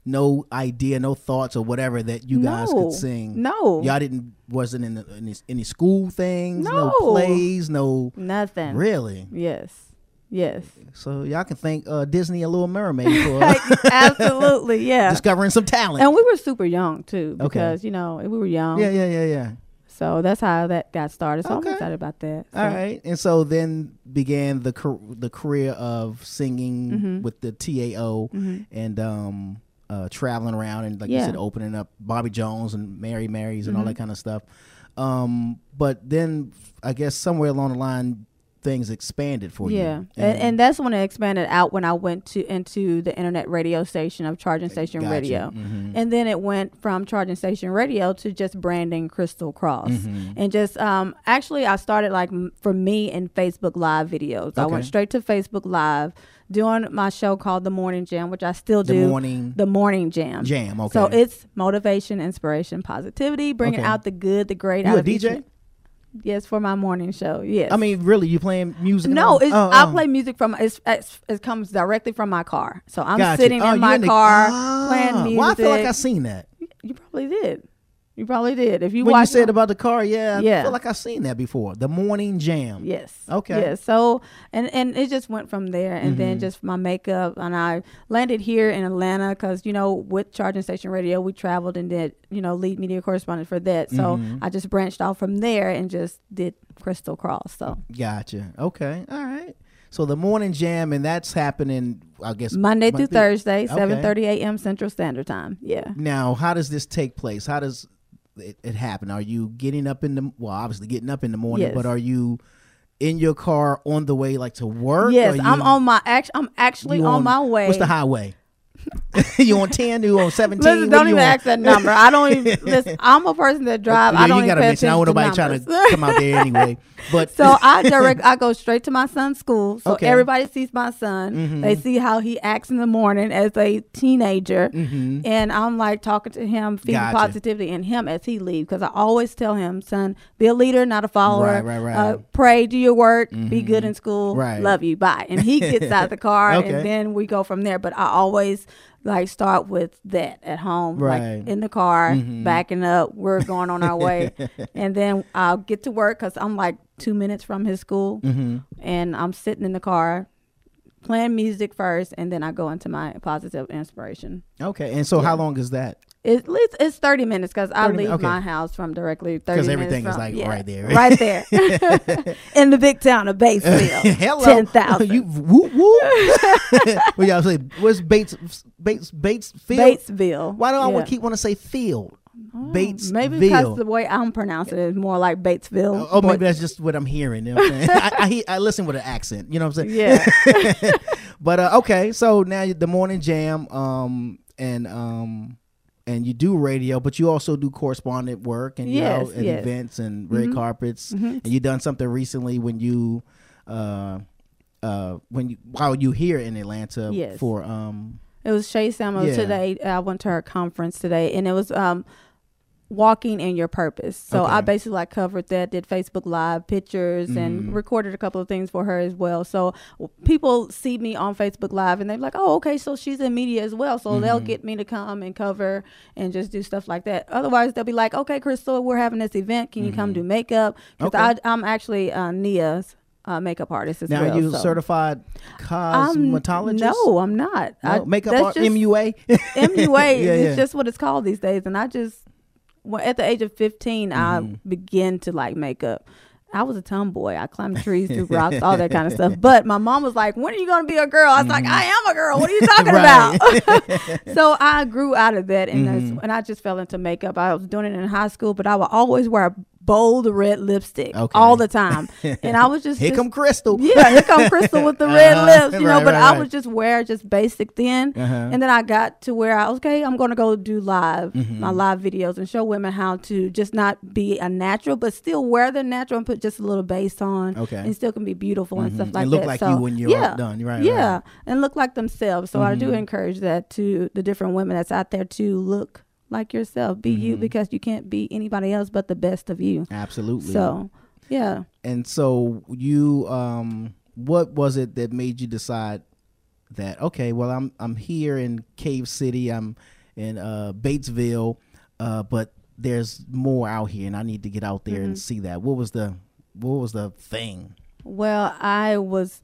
no idea, no thoughts or whatever that you guys No. could sing. No. y'all didn't wasn't in the, any, any school things, no. No. plays, no Nothing. really. Yes. Yes. So y'all can thank uh, Disney and Little Mermaid for <laughs> Absolutely. Yeah. <laughs> discovering some talent. And we were super young too Okay. because you know we were young. yeah, yeah, yeah, yeah. So that's how that got started. So Okay. I'm excited about that. All So- right, and so then began the the career of singing Mhm. with the TAO Mhm. and um, uh, traveling around and like you said, opening up Bobby Jones and Mary Marys and all Mhm. that kind of stuff. Um, but then I guess somewhere along the line, things expanded for Yeah, you. and, and that's when it expanded out when I went to into the internet radio station of Charging Station Gotcha. Radio, Mhm. and then it went from Charging Station Radio to just branding Crystal Cross, Mhm. and just um actually I started like for me in Facebook Live videos. I went straight to Facebook Live doing my show called The Morning Jam, which I still do. The. Morning- the Morning Jam. Jam, Okay. So it's motivation, inspiration, positivity, bringing Okay. out the good, the great. You out a DJ? Yes, for my morning show. Yes. I mean, really, you playing music? No, it's Oh, I oh. play music from it's, it's it comes directly from my car. So I'm sitting Oh, in my in the- car playing music. Well, I feel like I seen that. You probably did. You probably did. If you when you said about the car, yeah, yeah, I feel like I've seen that before. The morning jam. Yes. Okay. Yeah. So and and it just went from there, and then Mhm. just my makeup, and I landed here in Atlanta because you know with Charging Station Radio we traveled and did you know lead media correspondent for that. So Mhm. I just branched off from there and just did Crystal Cross. So Gotcha. Okay. All right. So the morning jam, and that's happening, I guess, Monday through Thursday, Okay. seven thirty a.m. Central Standard Time. Yeah. Now, how does this take place? How does it, it happen? Are you getting up in the well, obviously getting up in the morning, Yes. but are you in your car on the way like to work? Yes, Or I'm on my act. I'm actually you on, my way. What's the highway? <laughs> you on ten? You on seventeen? Listen, don't even on? ask that number. I don't even <laughs> listen. I'm a person that drive. Yeah, I don't you even gotta mention. I don't nobody trying to come out there anyway. <laughs> But so <laughs> I direct. I go straight to my son's school, so Okay. everybody sees my son. Mhm. They see how he acts in the morning as a teenager, Mhm. and I'm like talking to him, feeding Gotcha. positivity in him as he leaves. Because I always tell him, son, be a leader, not a follower. Right, right, right. Uh, pray, do your work, be Mhm. good in school. Right. Love you, bye. And he gets out of the <laughs> car, Okay. and then we go from there. But I always like start with that at home, Right. like in the car, Mhm. backing up. We're going on our way, <laughs> and then I'll get to work because I'm like two minutes from his school, Mhm. and I'm sitting in the car playing music first, and then I go into my positive inspiration. Okay, and so how long is that? It, it's, it's 30 minutes because I leave okay. my house from directly 30 minutes. Because everything is from- like yeah, right there. Right there. <laughs> <laughs> in the big town of Batesville. <laughs> Hello, 10,000. you whoop whoop. well, y'all say what's Bates Bates Bates Field? Batesville. Why do I Yeah. keep want to say field? Bates Maybe because the way I'm pronouncing it is more like Batesville. Oh, but- maybe that's just what I'm hearing. You know what I'm? <laughs> I, I, I listen with an accent. You know what I'm saying? Yeah. <laughs> but uh, okay, so now the morning jam, um, and um, and you do radio, but you also do correspondent work and you know, and yes. events and red Mhm. carpets. Mhm. And you done something recently when you, uh, uh, when you while you here in Atlanta Yes. for um. It was Shay Samuel Yeah. today. I went to her conference today, and it was um, walking in your purpose. So I basically like covered that, did Facebook Live pictures, Mhm. and recorded a couple of things for her as well. So people see me on Facebook Live, and they're like, "Oh, okay, so she's in media as well." So they'll Mhm. get me to come and cover and just do stuff like that. Otherwise, they'll be like, "Okay, Crystal, we're having this event. Can you come do makeup?" Because Mm-hmm. Okay. I'm actually uh, Nia's. Uh, makeup artist as Now well. you so. certified cosmetologist? No, I'm not. No, makeup that's art, just- MUA. MUA <laughs> Yeah, is yeah. just what it's called these days. And I just, well, at the age of 15, Mm-hmm. I began to like makeup. I was a tomboy. I climbed trees, threw <laughs> rocks, all that kind of stuff. But my mom was like, "When are you going to be a girl?" I was like, "I am a girl. What are you <laughs> talking about?" <laughs> so I grew out of that, and Mhm. and I just fell into makeup. I was doing it in high school, but I would always wear bold red lipstick Okay. all the time, <laughs> and I was just Here just- come Crystal. Yeah, here come <laughs> Crystal with the red Uh-huh. lips, you <laughs> know. But right, I right. would just wear just basic then, Uh-huh. and then I got to where I okay, I'm going to go do live Mhm. my live videos and show women how to just not be a natural, but still wear the natural and put just a little base on, Okay. and still can be beautiful and Mhm. stuff And like look that. like so, you when you're yeah, done. Right, Yeah, right. and look like themselves. So I do Mhm. encourage that to the different women that's out there to look like yourself, be you, Mhm. because you can't be anybody else but the best of you. Absolutely. So, yeah. And so you um what was it that made you decide that okay, well I'm I'm here in Cave City, I'm in uh Batesville, uh but there's more out here and I need to get out there and Mhm. see that. What was the what was the thing? Well, I was,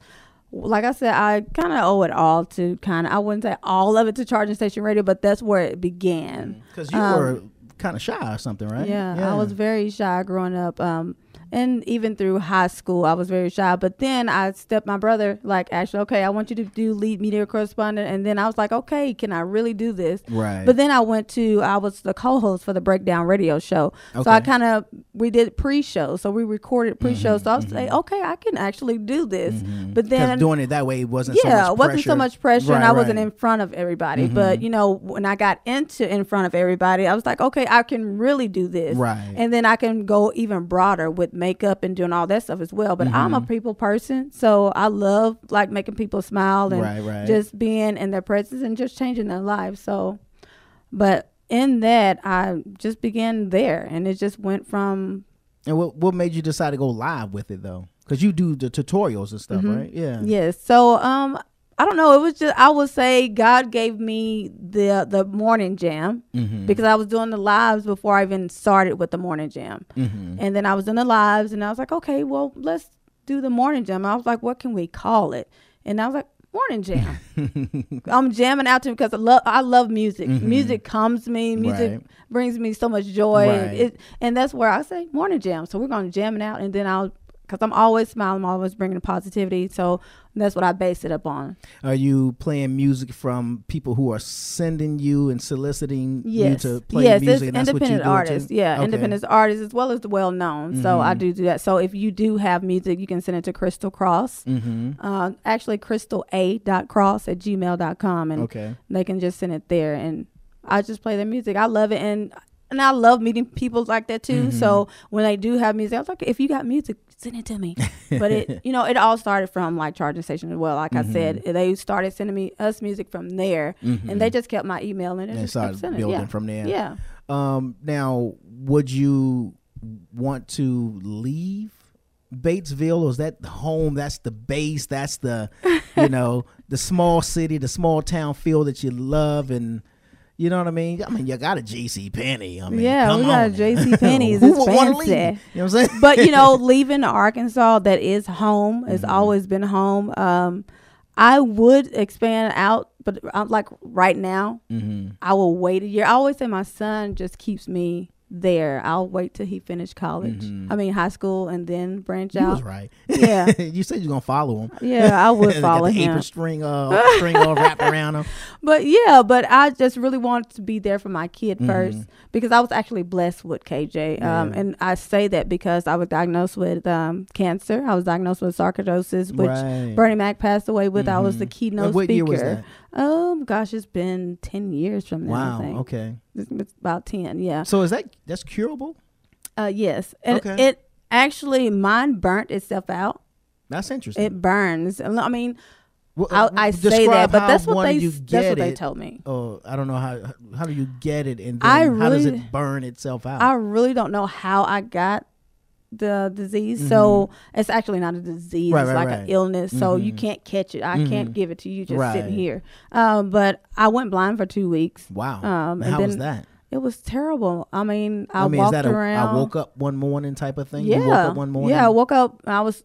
like I said, I kind of owe it all to kind of, I wouldn't say all of it to Charging Station Radio, but that's where it began. Cuz you Um, were kind of shy or something, right? Yeah, I was very shy growing up. Um, and even through high school, I was very shy. But then I stepped my brother, like, actually, okay, I want you to do lead media correspondent. And then I was like, okay, can I really do this? Right. But then I went to, I was the co host for the Breakdown Radio Show. Okay. So I kind of, we did pre show. So we recorded pre show. So I was Mm-hmm. like, okay, I can actually do this. but then doing it that way it wasn't so yeah, much it wasn't so much pressure, and Right, I wasn't in front of everybody. Mhm. But you know, when I got into in front of everybody, I was like, okay, I can really do this, Right. And then I can go even broader with makeup and doing all that stuff as well. But I'm a Mhm. people person, so I love like making people smile and Right, right. just being in their presence and just changing their lives. So, but in that, I just began there, and it just went from And what what made you decide to go live with it though? Because you do the tutorials and stuff, Mhm. right? Yeah. Yes. So um I don't know. It was just I would say God gave me the the morning jam Mhm. because I was doing the lives before I even started with the morning jam, Mhm. and then I was in the lives, and I was like, okay, well let's do the morning jam. I was like, what can we call it? And I was like, morning jam. <laughs> I'm jamming out to because I love I love music. Mhm. Music comes me. Music Right. brings me so much joy. Right. It, and that's where I say morning jam. So we're gonna jam it out, and then I'll because I'm always smiling, I'm always bringing positivity. So that's what I base it up on. Are you playing music from people who are sending you and soliciting Yes, you to play yes, music? it's and that's what you independent artists. Yeah, Okay. independent artists as well as the well known. So I Mhm. do do that. So if you do have music, you can send it to Crystal Cross. Mhm. Uh, actually, crystal a cross at gmail.com. and Okay. they can just send it there, and I just play their music. I love it, and and I love meeting people like that too. Mhm. So when they do have music, I was like, if you got music, send it to me. <laughs> but it, you know, it all started from like charging station as well. Like I said, Mhm. they started sending me us music from there, Mhm. and they just kept my email and it and just started building yeah. from there. Yeah. Um. Now, would you want to leave Batesville, or is that the home? That's the base. That's the, you <laughs> know, the small city, the small town feel that you love, and you know what I mean. I mean, you got a J.C. Penney. I mean, yeah, we got JC Penney's. It's fancy. You know what I'm saying? but you know, <laughs> leaving Arkansas, that is home. It's Mm-hmm. always been home. Um, I would expand out, but I'm like right now, Mhm. I will wait a year. I always say my son just keeps me there. I'll wait till he finished college. Mhm. I mean, high school, and then branch You out. was right. Yeah. <laughs> you said you're gonna follow him. Yeah, I would <laughs> follow the apron him. string, uh, string all wrapped around him. <laughs> But yeah, but I just really wanted to be there for my kid Mhm. first because I was actually blessed with KJ. Um, Yeah. and I say that because I was diagnosed with um, cancer. I was diagnosed with sarcoidosis, which Right. Bernie Mac passed away with. I was the Mhm. keynote speaker. Year was that? Um, gosh, it's been ten years from now. Wow, okay. It's, it's about ten. Yeah. So is that that's curable? Uh, yes. And Okay. it actually mine burnt itself out. That's interesting. It burns. I mean. Well, I, uh, I say that, but that's what they that's what they it. told me. Oh, I don't know how how do you get it, and then I how does it burn itself out? I really don't know how I got the disease. So it's actually not a disease. Mm-hmm. Right, it's right, like right. an illness. So you Mhm. can't catch it. I can't Mhm. give it to you just sitting here. Um, but I went blind for two weeks. Wow. Um, And how was that? It was terrible. I mean, I, I mean, is walked that a around. I woke up one morning type of thing? Yeah. You woke up one morning. Yeah, I woke up and I was.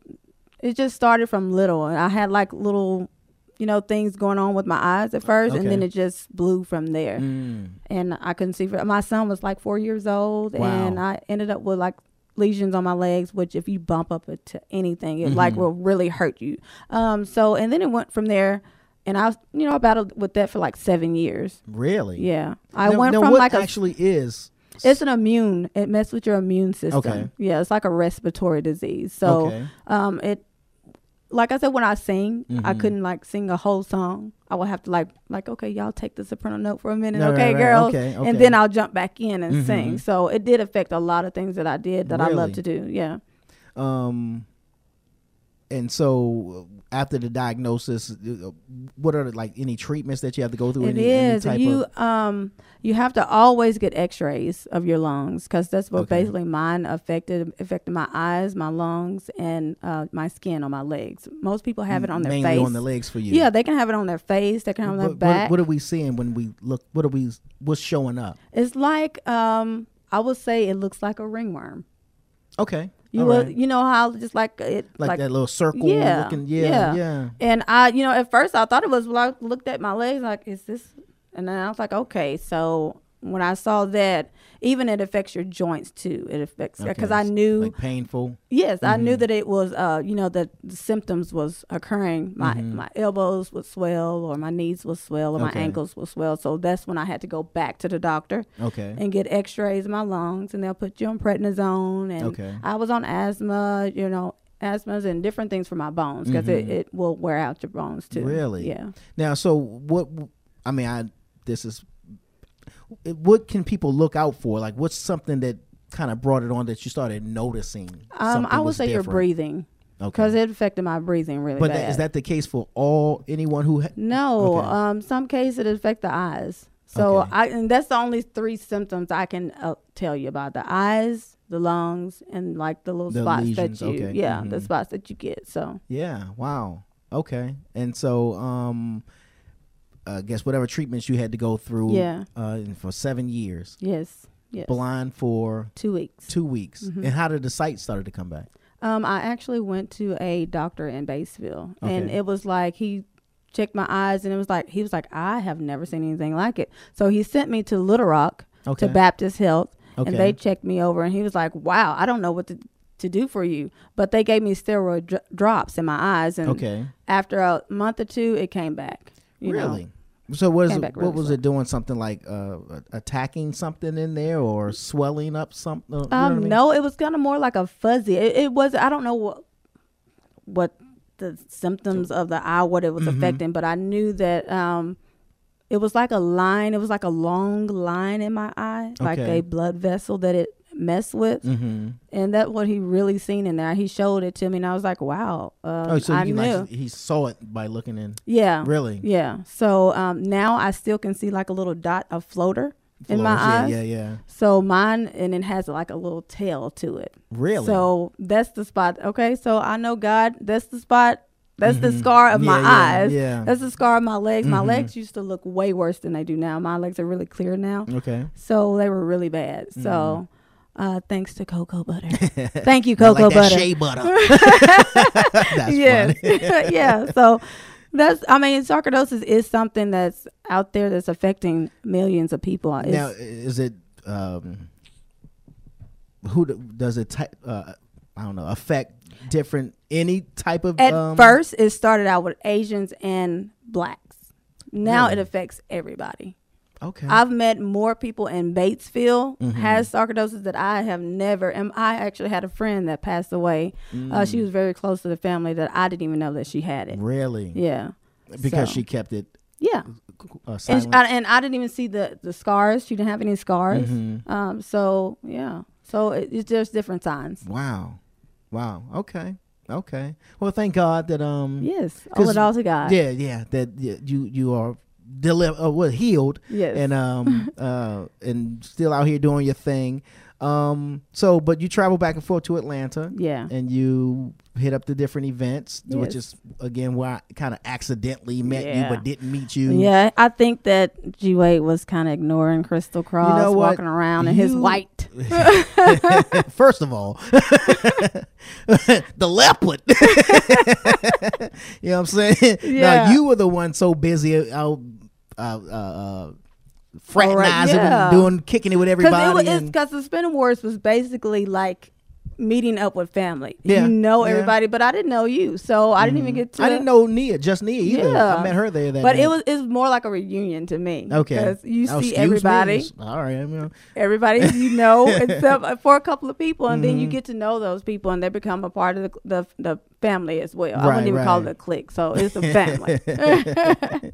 It just started from little, and I had like little, you know, things going on with my eyes at first, and then it just blew from there. Mm. And I couldn't see. For, my son was like four years old, and I ended up with like lesions on my legs, which if you bump up to anything, it like Mhm. will really hurt you. Um. So and then it went from there, and I, was, you know, I battled with that for like seven years. Really? Yeah, I Now- went now from like a actually is. it's an immune. It messes with your immune system. Okay. Yeah, it's like a respiratory disease. So, Okay. um, it, like I said, when I sing, I Mhm. couldn't like sing a whole song. I would have to like, like, okay, y'all take the soprano note for a minute, Right, okay, right, right. girls, Okay, okay. and then I'll jump back in and Mhm. sing. So it did affect a lot of things that I did that I love to do. Yeah. Um, and so after the diagnosis, uh, what are the, like any treatments that you have to go through? It any, any is. type You of, um you have to always get X-rays of your lungs because that's what Okay. basically mine affected affected my eyes, my lungs, and uh, my skin on my legs. Most people have it on their face. mainly face. on the legs for you. Yeah, they can have it on their face. They can have it on their What, back. what, what are we seeing when we look? What are we? What's showing up? it's like um I would say it looks like a ringworm. Okay. You will, right. you know how just like it Like that little circle yeah, looking- yeah, yeah. And I, you know, at first I thought it was. Well, I looked at my legs like, is this? And then I was like, okay. So when I saw that, even it affects your joints too. It affects because Okay, I knew like painful. Yes, I knew Mhm. that it was. Uh, you know, that the symptoms was occurring. My Mhm. my elbows would swell, or my knees would swell, or my ankles would swell. So that's when I had to go back to the doctor. Okay. And get X-rays of my lungs, and they'll put you on prednisone. And Okay. I was on asthma. You know, asthmas and different things for my bones because it, Mhm. it will wear out your bones too. Really? Yeah. Now, so what? I mean, I this is. What can people look out for? Like, what's something that kind of brought it on that you started noticing? Um, I would say your different? breathing. Okay. Because it affected my breathing really But bad. that, is that the case for all anyone who? Ha- No, Okay. um, some cases it affect the eyes. So Okay. I and that's the only three symptoms I can uh, tell you about: the eyes, the lungs, and like the little The spots lesions, that you, okay. yeah, the Mhm. spots that you get. So Yeah. Wow. Okay. And so, um, I guess whatever treatments you had to go through. Yeah. Uh, for seven years. yes, yes. Blind for Two weeks. Two weeks. Mhm. And how did the sight started to come back? Um, I actually went to a doctor in Batesville, and it was like he checked my eyes, and it was like he was like, I have never seen anything like it. So he sent me to Little Rock Okay. to Baptist Health, Okay. and they checked me over, and he was like, Wow, I don't know what to to do for you, but they gave me steroid dr- drops in my eyes, and Okay. after a month or two, it came back. You know. really? So what is Came it, what was it doing? Something like uh, attacking something in there or swelling up something? You know what I Um, mean? no, it was kind of more like a fuzzy. It, it was. I don't know what what the symptoms of the eye, what it was Mhm. affecting, but I knew that um, it was like a line. It was like a long line in my eye, like a blood vessel that it messed with, Mhm. and that's what he really seen in there. He showed it to me, and I was like, "Wow!" Uh, Oh, so I knew. like he saw it by looking in. Yeah. Really? Yeah. So um, now I still can see like a little dot of floater in my Floaters, yeah, eyes. yeah, yeah. So mine, and it has like a little tail to it. Really? So that's the spot. Okay. So I know God, that's the spot. That's the Mhm. scar of my Yeah, yeah, eyes. yeah. That's the scar of my legs. My Mhm. legs used to look way worse than they do now. My legs are really clear now. Okay. So they were really bad. So uh, thanks to cocoa butter. <laughs> Thank you, I like cocoa butter. shea butter. <laughs> <laughs> That's yes. yeah. So that's. I mean, sarcoidosis is something that's out there that's affecting millions of people. It's- now, is it um, who does it type? Uh, I don't know. Affect different any type of At um, first, it started out with Asians and blacks. Now Really? it affects everybody. Okay. I've met more people in Batesville Mhm. has sarcoidosis that I have never. And I actually had a friend that passed away. Uh, she Mm. was very close to the family that I didn't even know that she had it. Really? Yeah. Because So- she kept it. Yeah. Uh, And, silent. I, and I didn't even see the the scars. She didn't have any scars. Mhm. Um. So yeah. So it, it's just different signs. Wow. Wow. Okay. Okay. Well, thank God that um. Yes, 'cause- it all to God. Yeah. Yeah. That yeah, you you are deliver uh, well healed. Yes. And um <laughs> uh and still out here doing your thing. Um. So, but you travel back and forth to Atlanta. Yeah. And you hit up the different events, which is again where I kind of accidentally met you, but didn't meet you. Yeah, I think that G Wade was kind of ignoring Crystal Cross, know what? walking around in his white. <laughs> First of all, <laughs> the leopard. you know what I'm saying? Yeah. Now you were the one so busy out uh, uh, uh, fraternizing yeah. and doing kicking it with everybody. Because the Spin Awards was basically like meeting up with family. Yeah, You know yeah. everybody, but I didn't know you, so I didn't even Mhm. get to. I didn't know Nia, just Nia either. Yeah. I met her there that but day. it was it's more like a reunion to me. okay. because you Oh, see excuse me. everybody. All right. I mean, everybody you know <laughs> except for a couple of people and then you Mhm. get to know those people and they become a part of the the, the family as well i Right, wouldn't even call it a clique so it's a family <laughs> <laughs>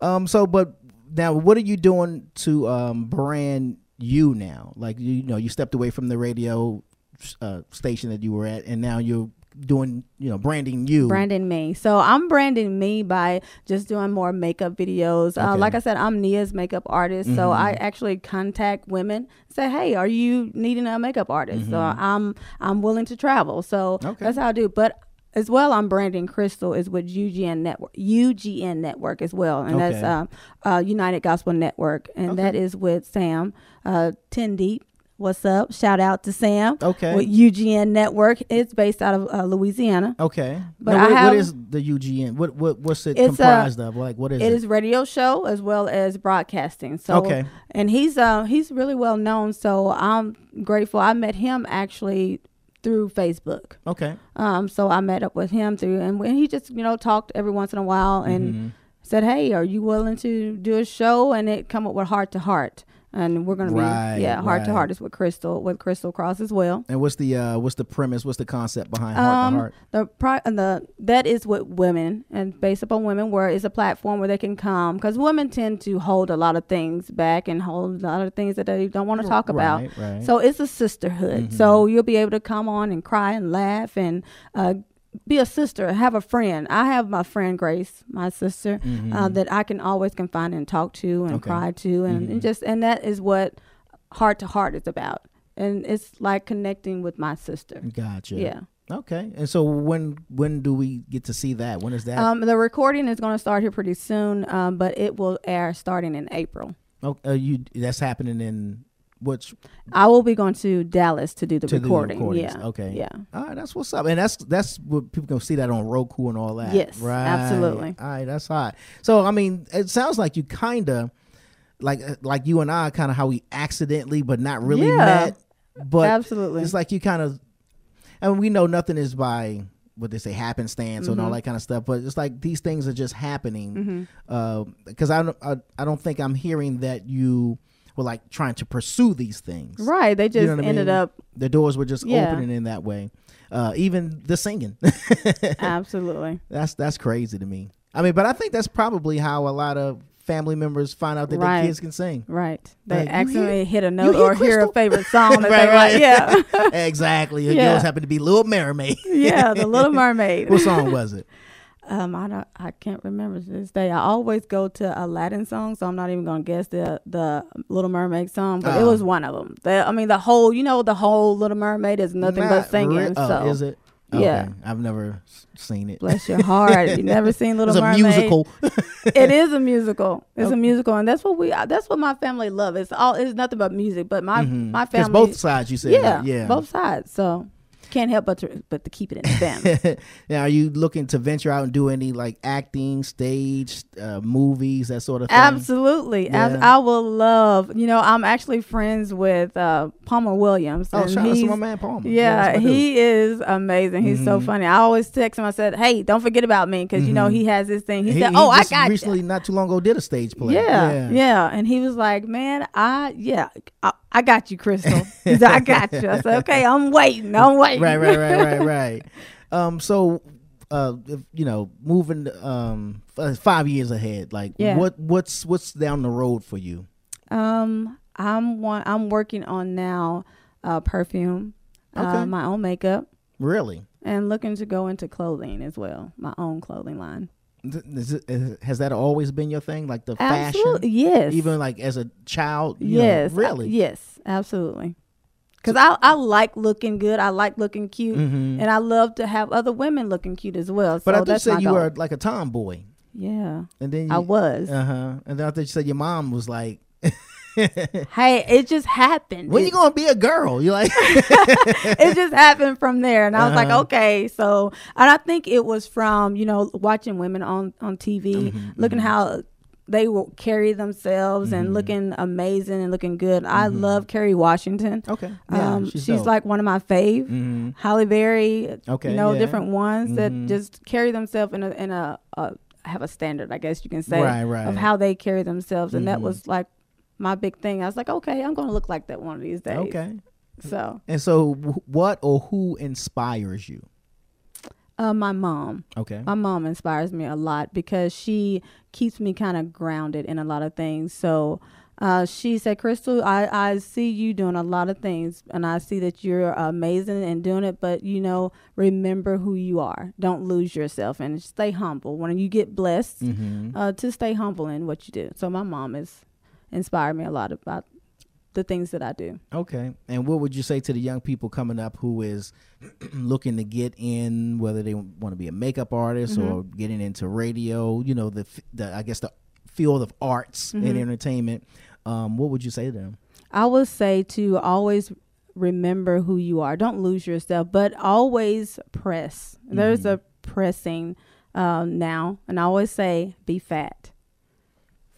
um. So, but now, what are you doing to um brand you now? Like you, you know, you stepped away from the radio uh, station that you were at, and now you're doing, you know, branding you. branding me so i'm branding me by just doing more makeup videos uh, like i said i'm nia's makeup artist so Mhm. i actually contact women say hey are you needing a makeup artist so Mhm. i'm i'm willing to travel so Okay. that's how i do but as well, I'm branding Crystal is with UGN Network, UGN Network as well, and that's Okay. uh, uh, United Gospel Network, and that is with Sam uh, Ten Deep. What's up? Shout out to Sam. Okay. With UGN Network, it's based out of uh, Louisiana. Okay. But Now, what, have what is the UGN? What what what's it uh, comprised of? Like what is it? it is radio show as well as broadcasting. So Okay. and he's uh he's really well known. So I'm grateful. I met him actually through Facebook. Okay. Um, so I met up with him through, and when he just you know talked every once in a while and Mhm. said, "Hey, are you willing to do a show?" And it come up with heart to heart, and we're gonna Right, be yeah heart to heart is with Crystal with Crystal Cross as well. And what's the uh what's the premise? What's the concept behind Heart Um, to Heart? The pri- uh, the that is with women and based upon women, where it's a platform where they can come because women tend to hold a lot of things back and hold a lot of things that they don't want to talk about. Right, right. So it's a sisterhood. Mhm. So you'll be able to come on and cry and laugh and uh, be a sister, have a friend. I have my friend Grace, my sister, uh, Mhm. that I can always confide and talk to and Okay. cry to, and, Mhm. and just and that is what heart to heart is about. And it's like connecting with my sister. Gotcha. Yeah. Okay. And so when when do we get to see that? When is that? Um, the recording is going to start here pretty soon, um, but it will air starting in April. oh, uh, you that's happening in which I will be going to Dallas to do the to do recording. yeah. Okay. Yeah. All right. That's what's up. And that's that's what people can see that on Roku and all that. Yes, Right. absolutely. All right. That's hot. So I mean, it sounds like you kind of like uh, like you and I kind of how we accidentally but not really Yeah. met. But Absolutely. it's like you kind of. I mean, we know nothing is by what they say happenstance and all Mhm. that kind of stuff. But it's like these things are just happening because I, don't- I I don't think I'm hearing that you were like trying to pursue these things. Right, they You just know what I ended mean? up- The doors were just Yeah. opening in that way. Uh, even the singing. <laughs> Absolutely. That's that's crazy to me. I mean, but I think that's probably how a lot of family members find out that Right. their kids can sing. Right. They Like, accidentally hear- hit a note hear or hear a favorite song <laughs> that Right, like. Yeah. <laughs> exactly. Yeah. girls happen to be Little Mermaid. yeah, the Little Mermaid. what song was it? Um, I don't, I can't remember to this day. I always go to Aladdin song, so I'm not even gonna guess the the Little Mermaid song, but it Oh. was one of them. The, I mean, the whole, you know, the whole Little Mermaid is nothing Not but singing. re- oh, so is it? Yeah. Okay. I've never seen it. Bless your heart. You never <laughs> seen Little Mermaid? it's a musical. it is a musical. It's Okay. a musical, and that's what we. That's what my family love. It's all. It's nothing but music. But my Mhm. my family. both sides, you said, Yeah? Yeah. both sides. So can't help but to but to keep it in the family. <laughs> now, are you looking to venture out and do any like acting, stage, uh, movies, that sort of thing? Absolutely. Yeah. I will love, you know, I'm actually friends with uh, Palmer Williams. Oh, and shout out to my man Palmer. Yeah, Yeah, that's my dude. he is amazing. He's so Mhm. funny. I always text him. I said, hey, don't forget about me because, you know, Mhm. he has this thing. He, He- said, he oh, I just got you. recently, not too long ago, did a stage play. Yeah, yeah, And he was like, man, I, yeah, I, I got you, Crystal. He said, I got you. I said, okay, I'm waiting. I'm waiting. Right, right, right, right, <laughs> right. Um, so, uh, if, you know, moving um five years ahead, like Yeah. what what's what's down the road for you? Um, I'm one. I'm working on now, uh, perfume, Okay. uh, my own makeup, Really? and looking to go into clothing as well, my own clothing line. Th- is it- is- has that always been your thing, like the fashion? Yes. Even like as a child. you know, yes, really. I- yes, absolutely. Because I I like looking good. I like looking cute, Mhm. and I love to have other women looking cute as well. But so I thought you you goal. were like a tomboy. Yeah. And then you, I was. Uh huh. And then I thought you said your mom was like, <laughs> Hey, it just happened. "When It- you gonna be a girl?" You're like, <laughs> it just happened from there and i was like Uh-huh. okay so and i think it was from you know watching women on on tv Mm-hmm, looking how they will carry themselves and looking amazing and looking good i love kerry washington Mm-hmm. Okay. Yeah, um, she's she's, like one of my fave Mhm. Halle Berry Okay, you know yeah. different ones that just carry themselves in a in a uh, have a standard i guess you can say Right, right. of how they carry themselves and that Mhm. was like my big thing i was like okay i'm gonna look like that one of these days okay. so And so, wh- what or who inspires you? Uh, my mom. Okay. My mom inspires me a lot because she keeps me kind of grounded in a lot of things. So uh, she said, Crystal, I, I see you doing a lot of things and I see that you're amazing and doing it, but you know, remember who you are. Don't lose yourself and stay humble. When you get blessed, Mhm. uh, to stay humble in what you do. So my mom has inspired me a lot about the things that I do. Okay. And what would you say to the young people coming up who is <clears throat> looking to get in, whether they want to be a makeup artist Mhm. or getting into radio? You know, the, the I guess the field of arts and Mhm. entertainment. Um, what would you say to them? I would say to always remember who you are. Don't lose yourself, but always press. There's a pressing um, now, and I always say be fat,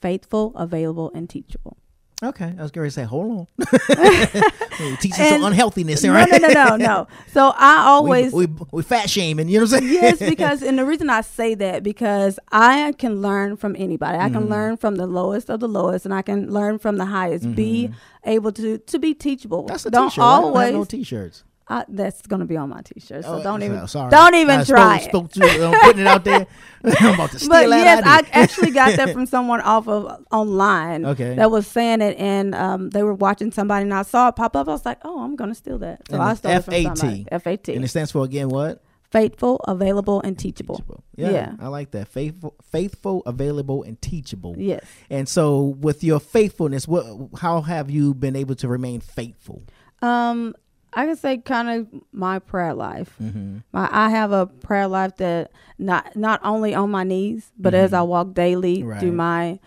faithful, available, and teachable. Okay, I was going to say, hold on. <laughs> <laughs> Teaching some unhealthiness, here, no, right? no, no, no, no. <laughs> So I always we, we, we fat shaming. You know what I'm saying? yes, because and the reason I say that because I can learn from anybody. I can Mhm. learn from the lowest of the lowest, and I can learn from the highest. Be able to to be teachable. That's a don't t-shirt. Always. have no t-shirts. I, that's gonna be on my t-shirt, so Oh, don't even so- sorry. don't even I try. spoke, it. spoke to, I'm putting it out there. <laughs> <laughs> I'm about to steal But yes, I idea. <laughs> actually got that from someone off of online. Okay. that was saying it, and um, they were watching somebody, and I saw it pop up. I was like, oh, I'm gonna steal that. So And I it's started from FAT. somebody. FAT. And it stands for again what? faithful, available, and teachable. Yeah, Yeah. I like that. Faithful, faithful, available, and teachable. Yes. And so, with your faithfulness, what? How have you been able to remain faithful? Um, I can say kind of my prayer life. Mhm. My, I have a prayer life that not not only on my knees, but as I walk daily Right. through my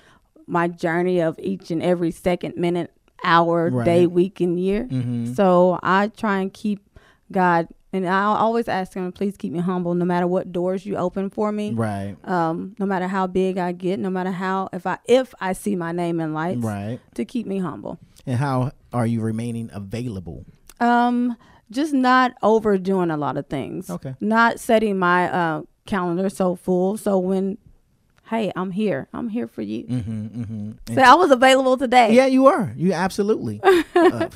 my journey of each and every second, minute, hour, Right. day, week, and year. Mhm. So I try and keep God, and I always ask Him, please keep me humble, no matter what doors you open for me. Right. Um, no matter how big I get, no matter how if I if I see my name in lights, Right. to keep me humble. And how are you remaining available? Um, just not overdoing a lot of things. Okay. Not setting my uh, calendar so full. So when, hey, I'm here. I'm here for you. Mm-hmm, mm-hmm. So I was available today. Yeah, you are. You absolutely. <laughs> Uh,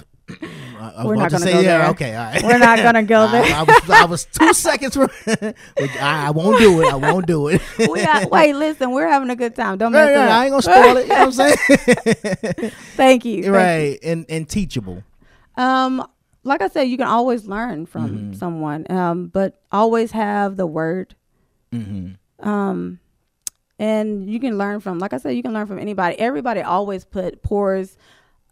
I- I We're not to gonna say, go yeah, there. Okay, all right. We're not gonna go <laughs> there. I, was, I was two seconds. From, <laughs> I, I won't do it. I won't do it. we got, wait, listen, we're having a good time. Don't mess it up. I ain't gonna spoil it. You know what I'm saying? Thank you. thank right, and and teachable. Um, like I said, you can always learn from Mm-hmm. someone. Um, but always have the word. Mm-hmm. um and you can learn from like i said you can learn from anybody everybody always put pours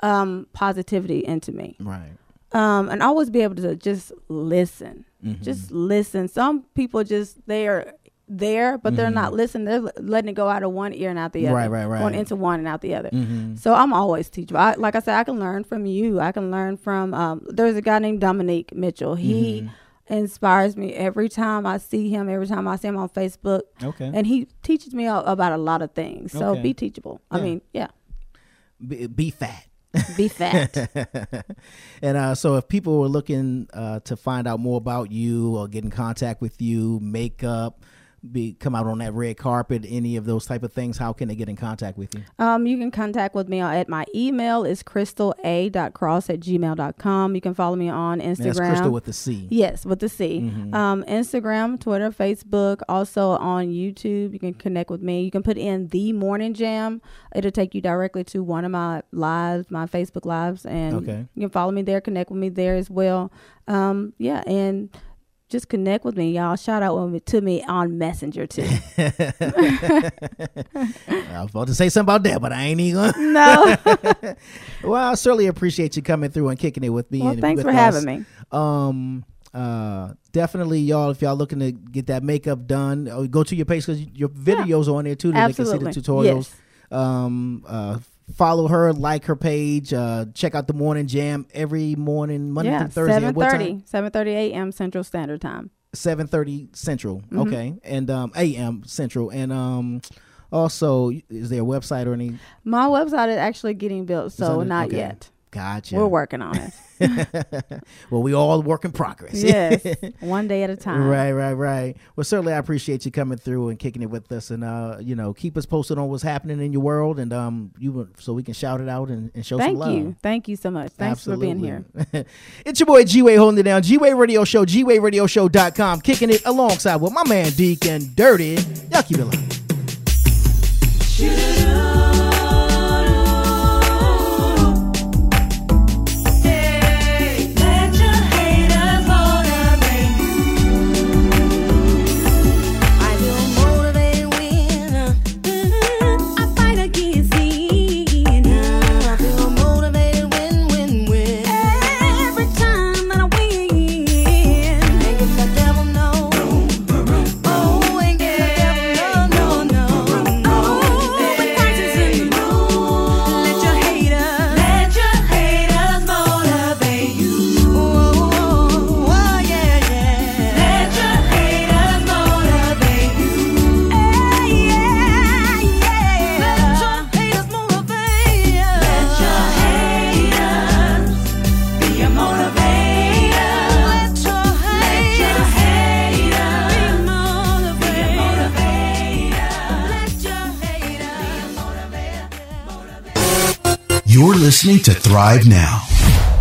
um positivity into me Right. um and always be able to just listen Mhm. just listen some people just they're there but they're not listening they're letting it go out of one ear and out the other Mm-hmm. Right, right, right. going into one and out the other Mhm. so i'm always teachable I, like i said i can learn from you i can learn from um there's a guy named dominique mitchell he Mm-hmm. inspires me every time i see him every time i see him on facebook Okay. and he teaches me about a lot of things so Okay. be teachable i mean yeah Be, be fat. be fat <laughs> and uh, so, if people were looking uh, to find out more about you or get in contact with you, makeup, be come out on that red carpet, any of those type of things, how can they get in contact with you? Um, you can contact with me at my email is crystala.cross at gmail.com. You can follow me on Instagram. That's Crystal with the C. Yes, with the C. Mhm. Um, Instagram, Twitter, Facebook, also on YouTube. You can connect with me. You can put in the morning jam. It'll take you directly to one of my lives, my Facebook lives, and Okay. you can follow me there, connect with me there as well. Um, yeah, and just connect with me, y'all. Shout out to me on Messenger too. <laughs> I was about to say something about that, but I ain't even gonna. No. <laughs> well, I certainly appreciate you coming through and kicking it with me. Well, and thanks for having me. Um, uh, definitely, y'all. If y'all looking to get that makeup done, uh, go to your page because your videos are on there too. That they can see the Absolutely. tutorials. Um, uh, follow her, like her page. Uh, check out the morning jam every morning, Monday yeah, through Thursday. seven At what thirty, time? seven thirty a.m. Central Standard Time. Seven thirty Central. Mhm. Okay, and um, a.m. Central, and um, also is there a website or any? My website is actually getting built, so not okay. yet. Gotcha. We're working on it. <laughs> well, we all work in progress. yes, <laughs> one day at a time. Right, right, right. Well, certainly, I appreciate you coming through and kicking it with us, and uh, you know, keep us posted on what's happening in your world, and um, you so we can shout it out and, and show Thank some love. you, thank you so much. Thanks for being here. <laughs> It's your boy G Wade holding it down. G Wade Radio Show, GWadeRadioShow.com, kicking it alongside with my man Deacon Dirty. Y'all keep it locked. Listening to Thrive Now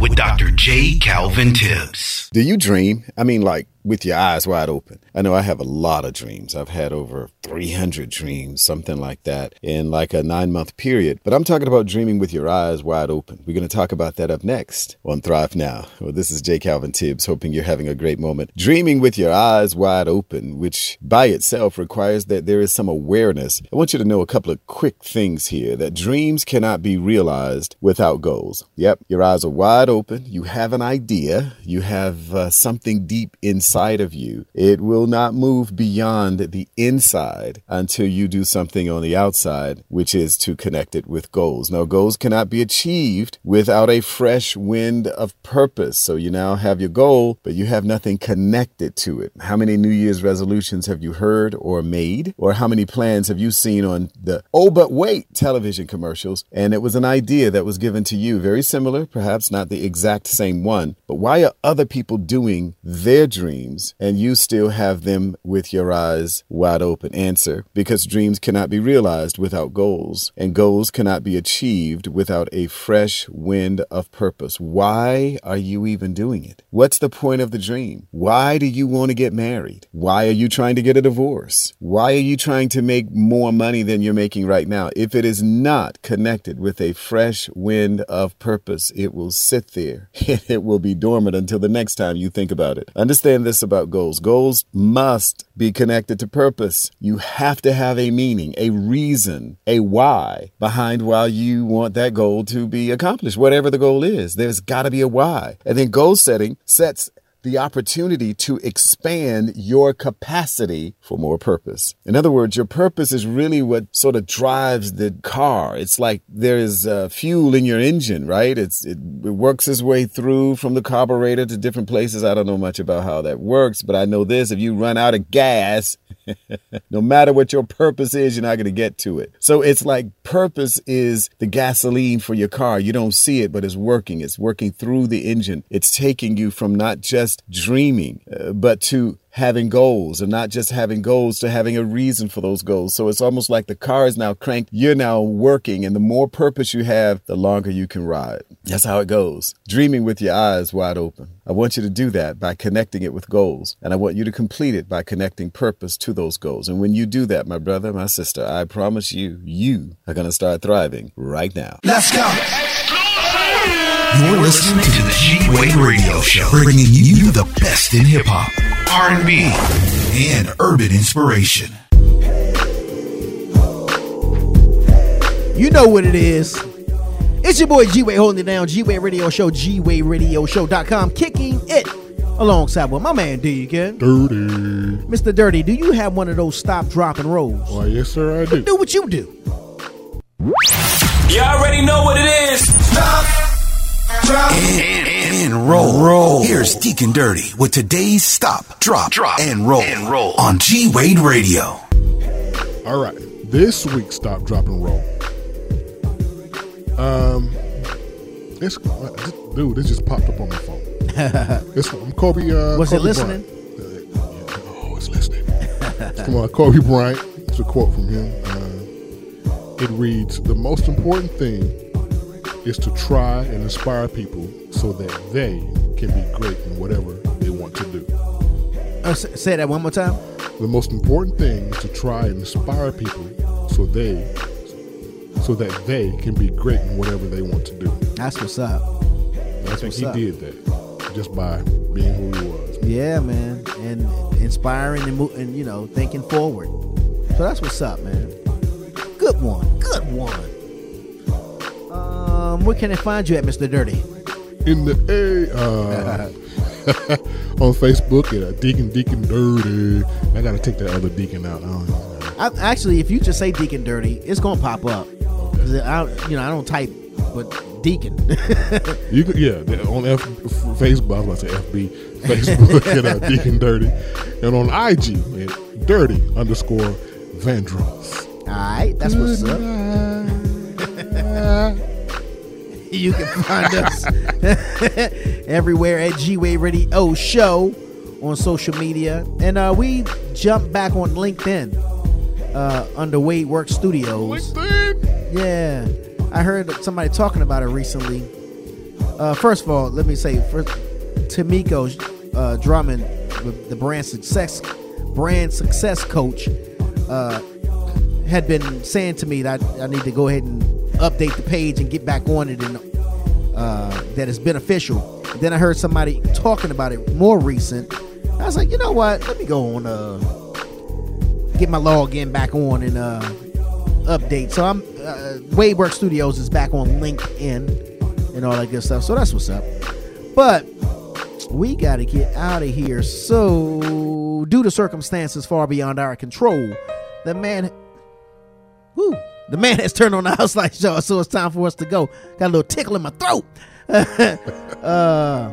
with Dr. J. Calvin Tibbs. Do you dream? I mean, like with your eyes wide open. I know I have a lot of dreams. I've had over 300 dreams, something like that, in like a nine month period. But I'm talking about dreaming with your eyes wide open. We're going to talk about that up next on Thrive Now. Well, this is Jay Calvin Tibbs, hoping you're having a great moment. Dreaming with your eyes wide open, which by itself requires that there is some awareness. I want you to know a couple of quick things here that dreams cannot be realized without goals. Yep, your eyes are wide open. You have an idea, you have uh, something deep inside of you. It will not move beyond the inside until you do something on the outside, which is to connect it with goals. Now, goals cannot be achieved without a fresh wind of purpose. So you now have your goal, but you have nothing connected to it. How many New Year's resolutions have you heard or made? Or how many plans have you seen on the Oh, but wait television commercials? And it was an idea that was given to you, very similar, perhaps not the exact same one, but why are other people doing their dreams and you still have them with your eyes wide open? Answer because dreams cannot be realized without goals, and goals cannot be achieved without a fresh wind of purpose. Why are you even doing it? What's the point of the dream? Why do you want to get married? Why are you trying to get a divorce? Why are you trying to make more money than you're making right now? If it is not connected with a fresh wind of purpose, it will sit there <laughs> and it will be dormant until the next time you think about it. Understand this about goals. Goals must be connected to purpose. You have to have a meaning, a reason, a why behind why you want that goal to be accomplished, whatever the goal is. There's got to be a why. And then goal setting sets the opportunity to expand your capacity for more purpose. In other words, your purpose is really what sort of drives the car. It's like there is uh, fuel in your engine, right? It's it, it works its way through from the carburetor to different places. I don't know much about how that works, but I know this: if you run out of gas, no matter what your purpose is, you're not going to get to it. So it's like purpose is the gasoline for your car. You don't see it, but it's working. It's working through the engine. It's taking you from not just dreaming, uh, but to having goals and not just having goals to having a reason for those goals. So it's almost like the car is now cranked. You're now working and the more purpose you have, the longer you can ride. That's how it goes. Dreaming with your eyes wide open. I want you to do that by connecting it with goals. And I want you to complete it by connecting purpose to those goals. And when you do that, my brother, my sister, I promise you, you are going to start thriving right now. Let's go. You're listening to the G Wade Radio Show, bringing you the best in hip hop, R&B, and urban inspiration. You know what it is. It's your boy G Wade holding it down. G Wade Radio Show, GWadeRadioShow.com, kicking it alongside with my man Deacon. Dirty. Mr. Dirty, do you have one of those stop, drop, and rolls? Why, yes, sir, I do. Do what you do. You already know what it is. Stop. Drop. And, and, and roll. roll. Here's Deacon Dirty with today's stop, drop, drop, and roll, and roll on G Wade Radio. All right, this week's stop, drop, and roll. Um, it's dude. This just popped up on my phone. <laughs> it's from Kobe. Uh, Was Kobe it listening? Bryant. Uh, oh, it's listening. it's from uh, Kobe Bryant. It's a quote from him. Uh, it reads: "The most important thing is to try and inspire people so that they can be great in whatever they want to do." Uh, say that one more time. The most important thing is to try and inspire people so they so that they can be great in whatever they want to do. That's what's up. I think he up. did that just by being who he was. Yeah, man, and inspiring and, mo- and you know thinking forward. So that's what's up, man. Good one, good one. Um, where can I find you at, Mister Dirty? In the A uh, <laughs> on Facebook at uh, Deacon Deacon Dirty. I gotta take that other Deacon out. I don't know. I, actually, if you just say Deacon Dirty, it's gonna pop up. I, you know, I don't type, but Deacon. <laughs> You could, yeah, on F, Facebook, I was about to say FB, Facebook <laughs> at uh, Deacon Dirty, and on IG at Dirty underscore Vandross. All right, that's what's up. <laughs> you can find us <laughs> everywhere at G Wade Radio Show on social media, and uh, we jump back on LinkedIn uh, under Wade Work Studios. Yeah, I heard somebody talking about it recently. Uh, first of all, let me say, first, Tamiko uh, Drummond the brand success brand success coach, uh, had been saying to me that I, need to go ahead and update the page and get back on it and uh, that it's beneficial. Then I heard somebody talking about it more recent. I was like, you know what? Let me go on uh get my login back on and uh update. So I'm uh, Wade Work Studios is back on LinkedIn and all that good stuff. So that's what's up. But we got to get out of here. So due to circumstances far beyond our control, the man, whoo, the man has turned on the house lights, y'all. So it's time for us to go. Got a little tickle in my throat. <laughs> uh,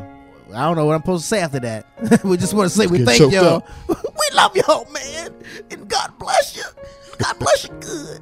I don't know what I'm supposed to say after that. <laughs> we just want to say we thank y'all. <laughs> we love y'all, man, and God bless you. God bless you good.